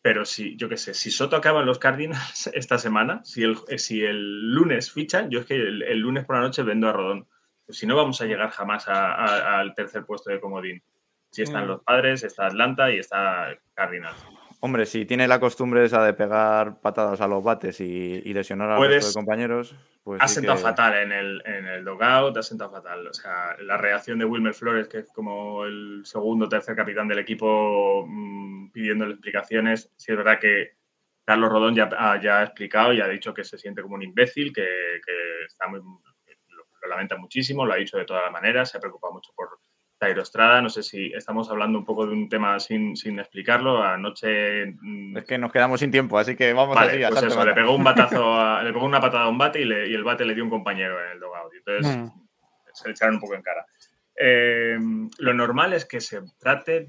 Pero si, yo qué sé, si Soto acaba en los Cardinals [laughs] esta semana, si el, si el lunes fichan, yo es que el, el lunes por la noche vendo a Rodón. Pues si no, vamos a llegar jamás a, a, al tercer puesto de comodín. Si están mm. los padres, está Atlanta y está Cardinals. Hombre, si tiene la costumbre esa de pegar patadas a los bates y, y lesionar a los compañeros, pues. Ha sí sentado que... fatal en el, en el dogout, ha sentado fatal. O sea, la reacción de Wilmer Flores, que es como el segundo o tercer capitán del equipo, mmm, pidiéndole explicaciones. Sí, es verdad que Carlos Rodón ya, ya, ha explicado y ha dicho que se siente como un imbécil, que, que está muy. Lo, lo lamenta muchísimo, lo ha dicho de todas las maneras, se ha preocupado mucho por Tairo Estrada, no sé si estamos hablando un poco de un tema sin, sin explicarlo. Anoche. mm, Es que nos quedamos sin tiempo, así que vamos vale, así. Pues eso, le pegó un batazo, [laughs] a, le pegó una patada a un bate y, le, y, el bate le dio un compañero en el dogout. Entonces mm. se le echaron un poco en cara. Eh, lo normal es que se trate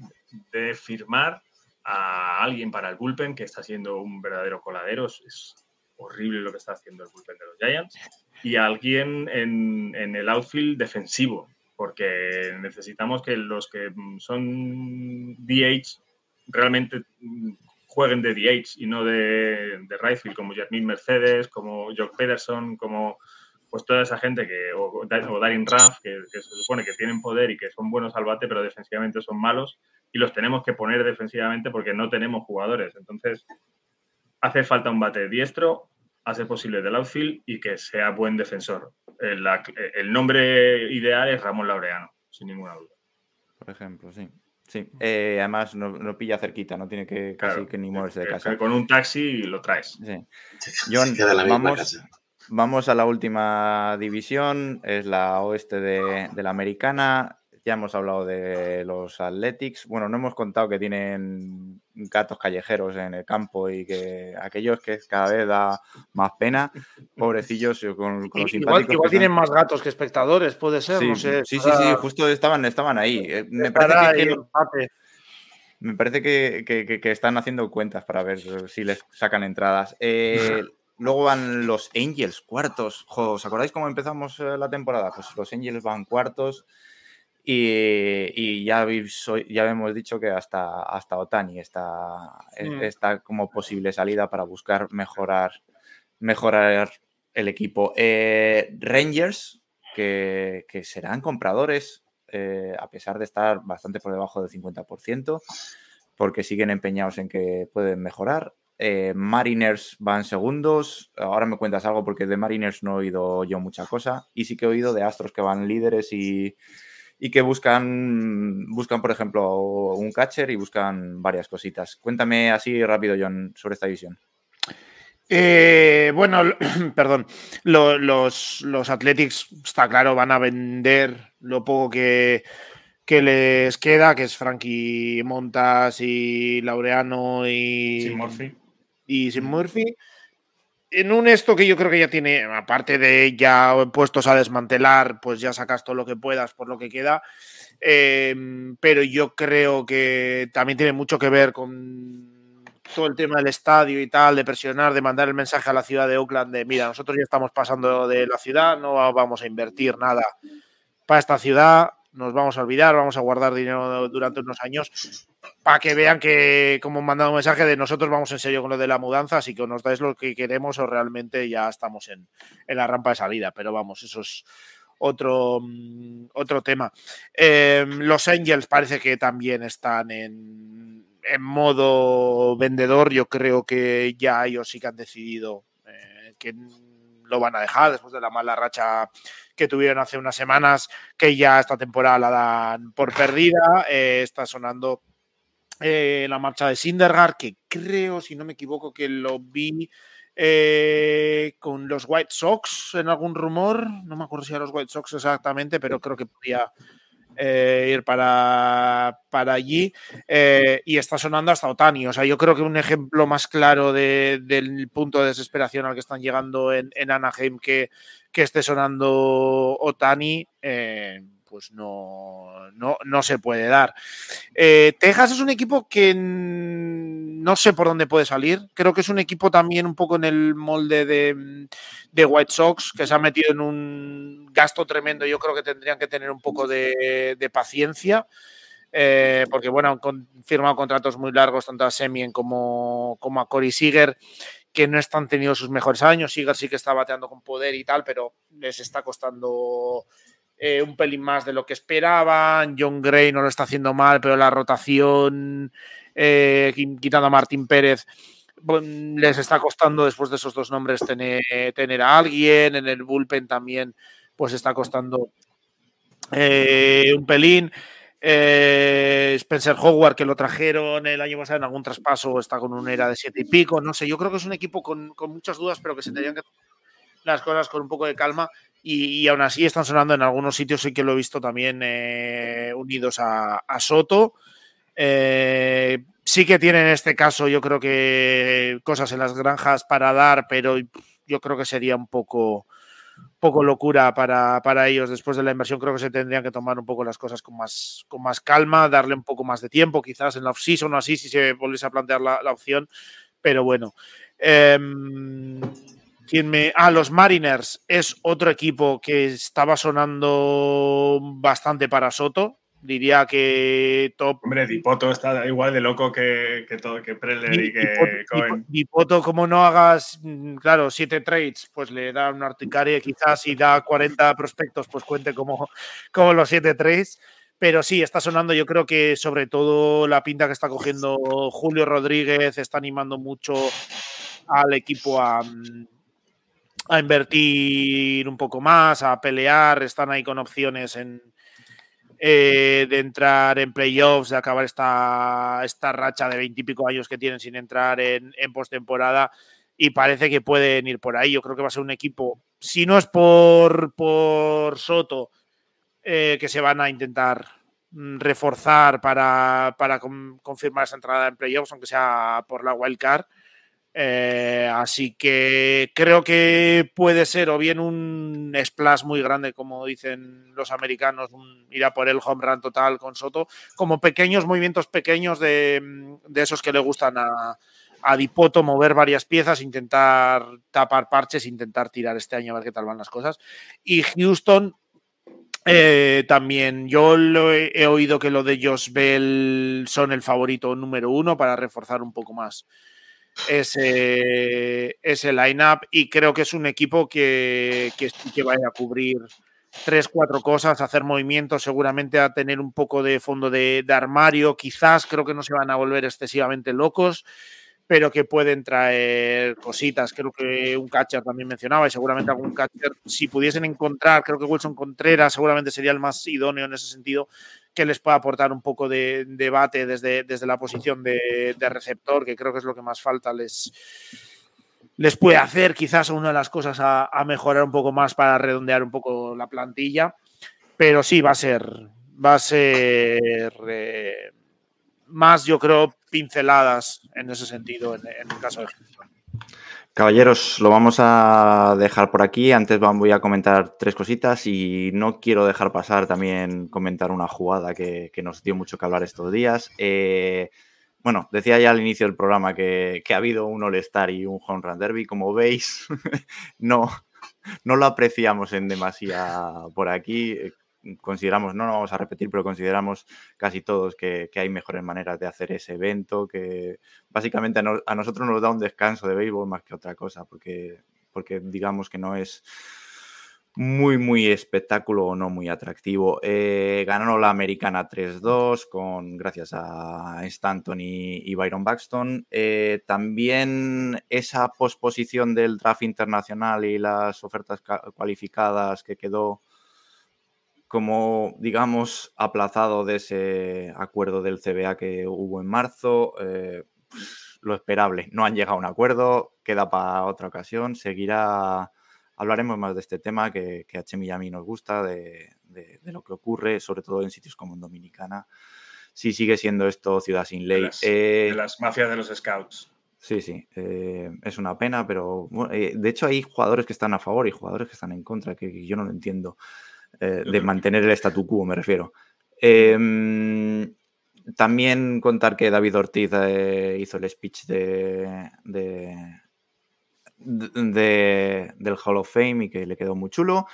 de firmar a alguien para el bullpen que está siendo un verdadero coladero. Es, es horrible lo que está haciendo el bullpen de los Giants. Y a alguien en, en el outfield defensivo porque necesitamos que los que son DH realmente jueguen de DH y no de, de right como Jermaine Mercedes, como Jock Pederson, como pues toda esa gente que, o, Darin Raff, que, que, se supone que tienen poder y que son buenos al bate, pero defensivamente son malos, y los tenemos que poner defensivamente porque no tenemos jugadores. Entonces, hace falta un bate diestro, hace posible del outfield y que sea buen defensor. El, la, el, nombre ideal es Ramón Laureano, sin ninguna duda. Por ejemplo, sí. Sí, eh, además no, no, pilla cerquita, no tiene que casi claro, que ni moverse de casa. Con un taxi lo traes. Sí. John, vamos, vamos a la última división, es la oeste de, de la americana. Ya hemos hablado de los Athletics. Bueno, no hemos contado que tienen gatos callejeros en el campo y que aquellos que cada vez da más pena, pobrecillos con, con los igual, igual tienen más gatos que espectadores, puede ser, sí, no sé. Sí, para... sí, sí, justo estaban, estaban ahí. Eh, Me parece que, que me parece que, que, que, están haciendo cuentas para ver si les sacan entradas. Eh, [laughs] luego van los Angels, cuartos. Jo, ¿Os acordáis cómo empezamos eh, la temporada? Pues los Angels van cuartos Y, ya, ya hemos dicho que hasta, hasta Otani está, e, mm. está como posible salida para buscar mejorar, mejorar el equipo. Eh, Rangers, que, serán compradores, eh, a pesar de estar bastante por debajo del 50%, porque siguen empeñados en que pueden mejorar. Eh, Mariners van segundos. Ahora me cuentas algo porque de Mariners no he oído yo mucha cosa. Y sí que he oído de Astros que van líderes y, que buscan, buscan, por ejemplo, un catcher y buscan varias cositas. Cuéntame así rápido, John, sobre esta división. Eh, bueno, [clears throat] perdón, los, los Athletics, está claro, van a vender lo poco que, que les queda, que es Frankie Montas y Laureano y... Sin Murphy y sin Murphy. En un esto que yo creo que ya tiene, aparte de ya puestos a desmantelar, pues ya sacas todo lo que puedas por lo que queda. Em, pero yo creo que también tiene mucho que ver con todo el tema del estadio y tal, de presionar, de mandar el mensaje a la ciudad de Oakland de, mira, nosotros ya estamos pasando de la ciudad, no vamos a invertir nada para esta ciudad, nos vamos a olvidar, vamos a guardar dinero durante unos años para que vean que, como mandado un mensaje de nosotros vamos en serio con lo de la mudanza, así que nos dais lo que queremos o realmente ya estamos en, la rampa de salida. Pero vamos, eso es otro, mm, otro tema. Em, los Angels parece que también están en, en, modo vendedor. Yo creo que ya ellos sí que han decidido eh, que lo van a dejar después de la mala racha que tuvieron hace unas semanas, que ya esta temporada la dan por perdida. Eh, está sonando eh, la marcha de Sindergaard, que creo, si no me equivoco, que lo vi eh, con los White Sox en algún rumor. No me acuerdo si era los White Sox exactamente, pero creo que podía eh, ir para, para allí. y está sonando hasta Otani. O sea, yo creo que un ejemplo más claro del punto de desesperación al que están llegando en, Anaheim que, que esté sonando Otani pues no, no, se puede dar. Eh, Texas es un equipo que no sé por dónde puede salir. Creo que es un equipo también un poco en el molde de, White Sox, que se ha metido en un gasto tremendo. Yo creo que tendrían que tener un poco de, paciencia. Eh, porque bueno, han firmado contratos muy largos tanto a Semien como, como a Cory Seager que no están teniendo sus mejores años. Seager sí que está bateando con poder y tal, pero les está costando eh, un pelín más de lo que esperaban. John Gray no lo está haciendo mal, pero la rotación, eh, quitando a Martín Pérez, les está costando después de esos dos nombres tener, a alguien. En el bullpen también, pues está costando eh, un pelín. Spencer Howard, que lo trajeron el año pasado en algún traspaso, está con una era de siete y pico. No sé, yo creo que es un equipo con, muchas dudas, pero que se tendrían que las cosas con un poco de calma y, aún así están sonando en algunos sitios, sí que lo he visto también eh, unidos a, Soto. Eh, sí que tienen en este caso, yo creo que cosas en las granjas para dar, pero yo creo que sería un poco, poco locura para, para, ellos después de la inversión. Creo que se tendrían que tomar un poco las cosas con más, con más calma, darle un poco más de tiempo, quizás en la off-season o así, si se volviese a plantear la, opción. Pero bueno. Em, me. Ah, los Mariners es otro equipo que estaba sonando bastante para Soto. Diría que top. Hombre, Dipoto está igual de loco que, todo, que Preller y, que Cohen. Dipoto, como no hagas, mm, claro, siete trades, pues le da una articaria. Quizás si da 40 prospectos, pues cuente como, como los siete trades. Pero sí, está sonando. Yo creo que sobre todo la pinta que está cogiendo Julio Rodríguez está animando mucho al equipo a, mm, a invertir un poco más, a pelear, están ahí con opciones en, eh, de entrar en playoffs, de acabar esta, esta racha de veintipico años que tienen sin entrar en, en postemporada y parece que pueden ir por ahí. Yo creo que va a ser un equipo, si no es por, por Soto, eh, que se van a intentar mm, reforzar para, para confirmar esa entrada en playoffs, aunque sea por la wild card. Eh, así que creo que puede ser o bien un splash muy grande, como dicen los americanos, un, ir a por el home run total con Soto, como pequeños movimientos pequeños de, esos que le gustan a, a, Dipoto, mover varias piezas, intentar tapar parches, intentar tirar este año a ver qué tal van las cosas. Y Houston, Eh, también yo lo he, oído que lo de Josh son el favorito número uno para reforzar un poco más ese, ese line-up y creo que es un equipo que, que, que vaya a cubrir tres, cuatro cosas, hacer movimientos, seguramente a tener un poco de fondo de, de, armario, quizás creo que no se van a volver excesivamente locos, pero que pueden traer cositas. Creo que un catcher también mencionaba y seguramente algún catcher, si pudiesen encontrar, creo que Wilson Contreras seguramente sería el más idóneo en ese sentido, que les pueda aportar un poco de debate desde, desde la posición de, de receptor, que creo que es lo que más falta les les puede hacer quizás una de las cosas a, a, mejorar un poco más para redondear un poco la plantilla. Pero sí, va a ser, va a ser eh, más, yo creo, pinceladas en ese sentido en, en el caso de. Caballeros, lo vamos a dejar por aquí. Antes voy a comentar tres cositas y no quiero dejar pasar también comentar una jugada que, que nos dio mucho que hablar estos días. Eh, bueno, decía ya al inicio del programa que, que ha habido un All-Star y un Home Run Derby. Como veis, [laughs] no, no lo apreciamos en demasía por aquí. Consideramos, no lo vamos a repetir, pero consideramos casi todos que, que hay mejores maneras de hacer ese evento, que básicamente a, no, nosotros nos da un descanso de béisbol más que otra cosa, porque, porque digamos que no es muy, muy espectáculo o no muy atractivo. Eh, ganó la americana 3-2 con gracias a Stanton y, y Byron Buxton. Eh, también esa posposición del draft internacional y las ofertas cualificadas que quedó como, digamos, aplazado de ese acuerdo del CBA que hubo en marzo. Eh, lo esperable, no han llegado a un acuerdo, queda para otra ocasión, seguirá hablaremos más de este tema que, que a Chemi y a mí nos gusta, de, de, de, lo que ocurre, sobre todo en sitios como en Dominicana. Sí sigue siendo esto ciudad sin ley. De las, eh, de las mafias de los scouts. Sí, sí, eh, es una pena, pero bueno, de hecho hay jugadores que están a favor y jugadores que están en contra, que, que yo no lo entiendo, eh, de mantener el statu quo, me refiero. Em, también contar que David Ortiz eh, hizo el speech de, de, de, del Hall of Fame y que le quedó muy chulo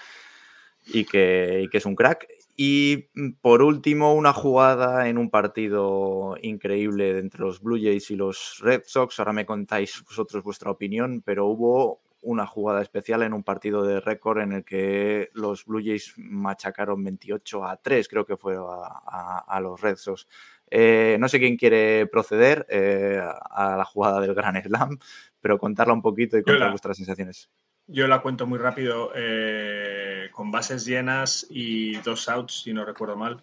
y que, y que, es un crack. Y mm, por último, una jugada en un partido increíble entre los Blue Jays y los Red Sox. Ahora me contáis vosotros vuestra opinión, pero hubo una jugada especial en un partido de récord en el que los Blue Jays machacaron 28 a 3, creo que fue a, a, a los Red Sox. Eh, no sé quién quiere proceder eh, a la jugada del Gran Slam, pero contarla un poquito y contar vuestras sensaciones. Yo la cuento muy rápido, eh, con bases llenas y dos outs, si no recuerdo mal.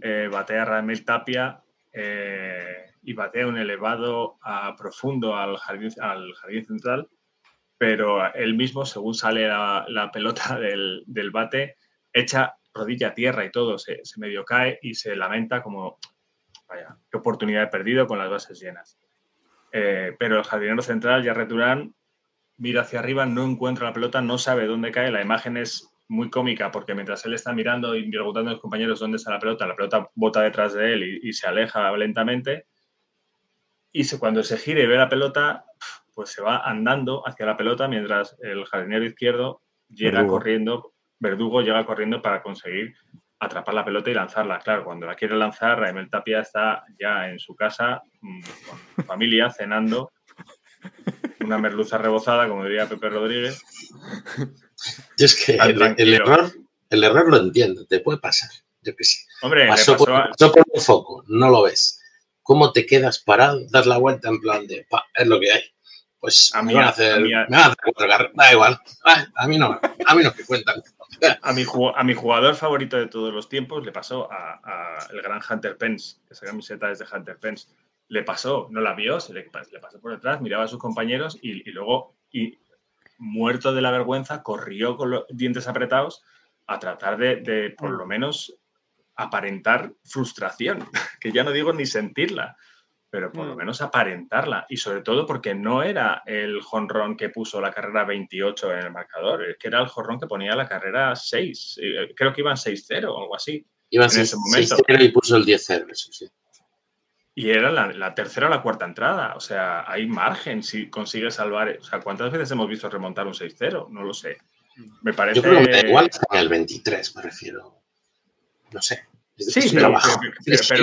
Eh, batea Ramel Tapia eh, y batea un elevado a profundo al jardín, al jardín central, pero él mismo, según sale la, pelota [laughs] del, bate, echa rodilla a tierra y todo, se, medio cae y se lamenta como, vaya, qué oportunidad he perdido con las bases llenas. Eh, pero el jardinero central, Jarret Durán, mira hacia arriba, no encuentra la pelota, no sabe dónde cae. La imagen es muy cómica porque mientras él está mirando y preguntando a los compañeros dónde está la pelota, la pelota bota detrás de él y, y se aleja lentamente. Y se, cuando se gira y ve la pelota, pues se va andando hacia la pelota mientras el jardinero izquierdo llega Verdugo. corriendo, Verdugo llega corriendo para conseguir atrapar la pelota y lanzarla. Claro, cuando la quiere lanzar, Raimel Tapia está ya en su casa mm, con familia cenando una merluza rebozada, como diría Pepe Rodríguez. Yo es que el, el, error, el error lo entiendo, te puede pasar. Yo que sé. Hombre, pasó, pasó por, a... pasó por un foco, no lo ves. ¿Cómo te quedas parado? Das la vuelta en plan de, pa, es lo que hay. Pues a mí, me van a mí, me a hacer cuatro carreras. Da igual. A mí no, a mí no que cuentan. A mi, a mi, jugador favorito de todos los tiempos le pasó a, a el gran Hunter Pence, que esa camiseta es de Hunter Pence. Le pasó, no la vio, se le, le pasó por detrás, miraba a sus compañeros y, y luego, y, muerto de la vergüenza, corrió con los dientes apretados a tratar de, de por lo menos aparentar frustración, [laughs] que ya no digo ni sentirla, pero por lo menos aparentarla. Y sobre todo porque no era el jonrón que puso la carrera 28 en el marcador, es que era el jonrón que ponía la carrera 6. Creo que iban 6-0 o algo así. Iban 6-0 y puso el 10-0, eso sí. Y era la, la, tercera o la cuarta entrada. O sea, hay margen si consigue salvar. O sea, ¿cuántas veces hemos visto remontar un 6-0? No lo sé. Me parece. Yo creo que igual está en el 23, me refiero. no sé. Sí, sí, pero,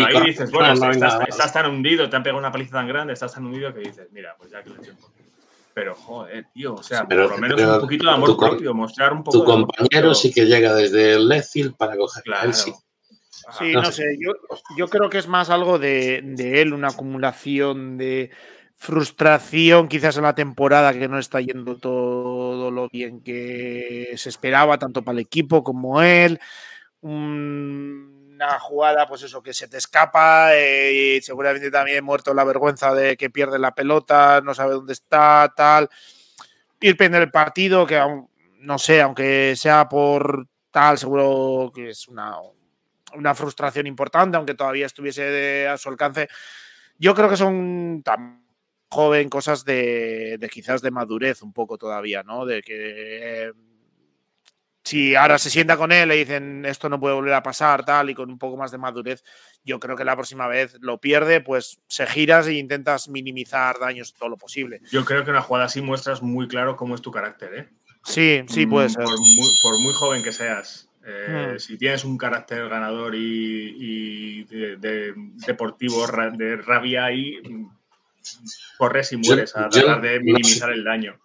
ahí dices, bueno, estás, tan hundido, te han pegado una paliza tan grande, estás tan hundido que dices, mira, pues ya que lo he hecho. Pero joder, tío, o sea, por lo menos un poquito de amor propio, mostrar un poco. Tu compañero sí que llega desde el Lefield para coger claro. sí. Sí, no, sé, yo, yo, creo que es más algo de, de, él, una acumulación de frustración quizás en la temporada que no está yendo todo lo bien que se esperaba, tanto para el equipo como él. Una jugada, pues eso, que se te escapa eh, y seguramente también muerto la vergüenza de que pierde la pelota, no sabe dónde está, tal. Ir perder el partido, que no sé, aunque sea por tal, seguro que es una, una frustración importante, aunque todavía estuviese a su alcance. Yo creo que son tan joven cosas de, quizás de madurez un poco todavía, ¿no? De que eh, si ahora se sienta con él y dicen esto no puede volver a pasar, tal, y con un poco más de madurez, yo creo que la próxima vez lo pierde, pues se giras e intentas minimizar daños todo lo posible. Yo creo que una jugada así muestras muy claro cómo es tu carácter, ¿eh? Sí, sí, puede mm, ser. por muy joven que seas. Eh, hmm. Si tienes un carácter ganador y, de, deportivo, de rabia ahí, corres y mueres a tratar de minimizar el daño.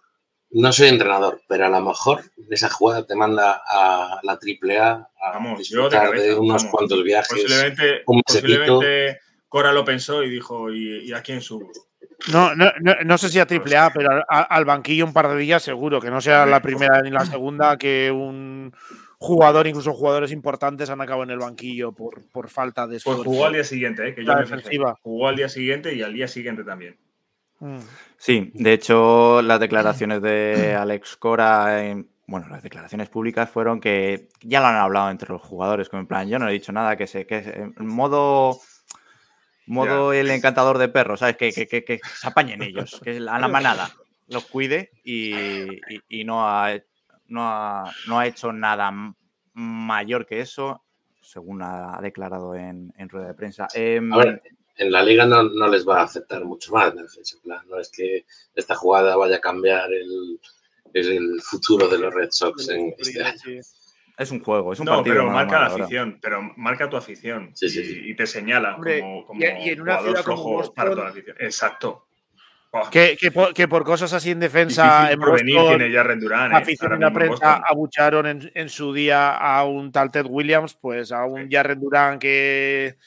No soy entrenador, pero a lo mejor esa jugada te manda a la triple A vamos, yo de, unos cuantos viajes. Posiblemente, posiblemente, Cora lo pensó y dijo, ¿y, a quién subo? No, no, no, sé si a triple A, pero al banquillo un par de días seguro, que no sea la primera ni la segunda, que un jugador, incluso jugadores importantes han acabado en el banquillo por, por falta de pues esfuerzo. Pues jugó al día siguiente, ¿eh? que yo me Jugó al día siguiente y al día siguiente también. Mm. Sí, de hecho, las declaraciones de [clears throat] Alex Cora, bueno, las declaraciones públicas fueron que ya lo han hablado entre los jugadores, como en plan, yo no he dicho nada, que sé, que en modo modo el encantador de perros, ¿sabes? Que, que, que, se apañen ellos, que a la manada los cuide y, y no ha no ha, no ha hecho nada mayor que eso, según ha declarado en, rueda de prensa. Em, a ver, en la liga no, les va a afectar mucho más. No es que esta jugada vaya a cambiar el, el futuro de los Red Sox en este año. Es un juego, es un no, partido. Pero marca la afición, pero marca tu afición y, te señala como, como y, en una ciudad rojo para toda la afición. Exacto. Que, que, por, cosas así en defensa. En Boston, tiene ya Rendurán. La afición en la prensa abucharon en, en, su día a un tal Ted Williams, pues a un ya Rendurán que,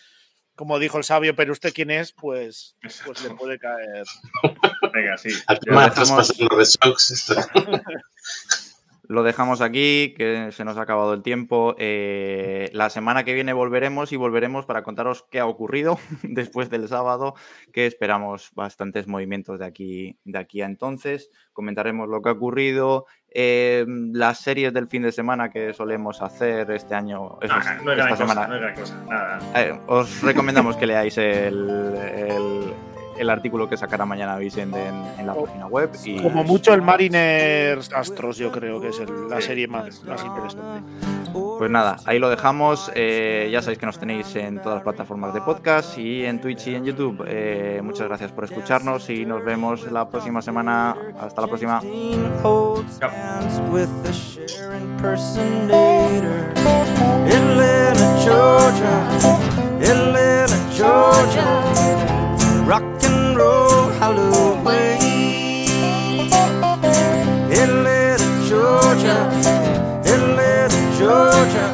como dijo el sabio, pero usted quién es, pues, pues le puede caer. [laughs] Venga, sí. [laughs] Lo dejamos aquí, que se nos ha acabado el tiempo. Eh, la semana que viene volveremos y volveremos para contaros qué ha ocurrido [laughs] después del sábado, que esperamos bastantes movimientos de aquí, de aquí a entonces. Comentaremos lo que ha ocurrido, eh, las series del fin de semana que solemos hacer este año. esta semana. os recomendamos que leáis el el artículo que sacará mañana Vicente en, la página web. Y... Como mucho el Mariners Astros, yo creo que es la serie más, más interesante. Pues nada, ahí lo dejamos. Eh, ya sabéis que nos tenéis en todas las plataformas de podcast y en Twitch y en YouTube. Eh, muchas gracias por escucharnos y nos vemos la próxima semana. Hasta la próxima. Halloween. Atlanta, Georgia, Atlanta, Georgia, In little Georgia little Georgia,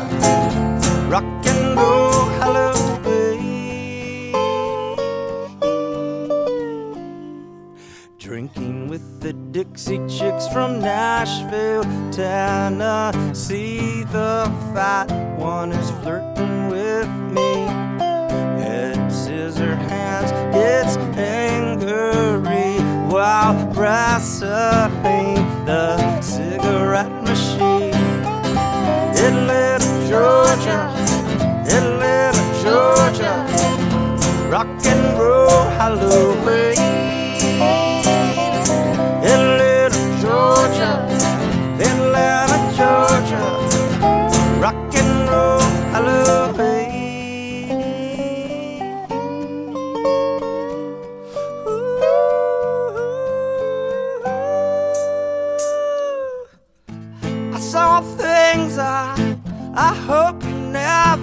rock and roll Halloween. Drinking with the Dixie Chicks from Nashville, Tennessee. The fat one is flirting with me. Scissor hands, it's angry while wrestling the cigarette machine. Atlanta, Georgia, Atlanta, Georgia, rock and roll Halloween.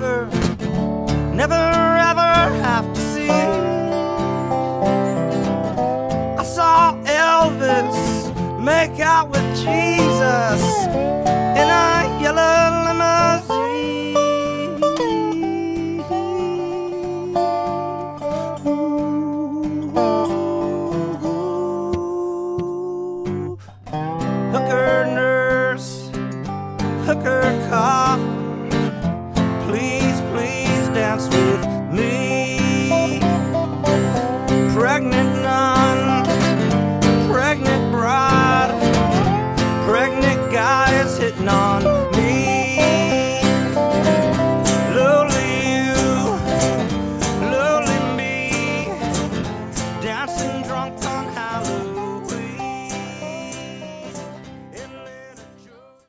Never never ever have to see. I saw Elvis make out with Jesus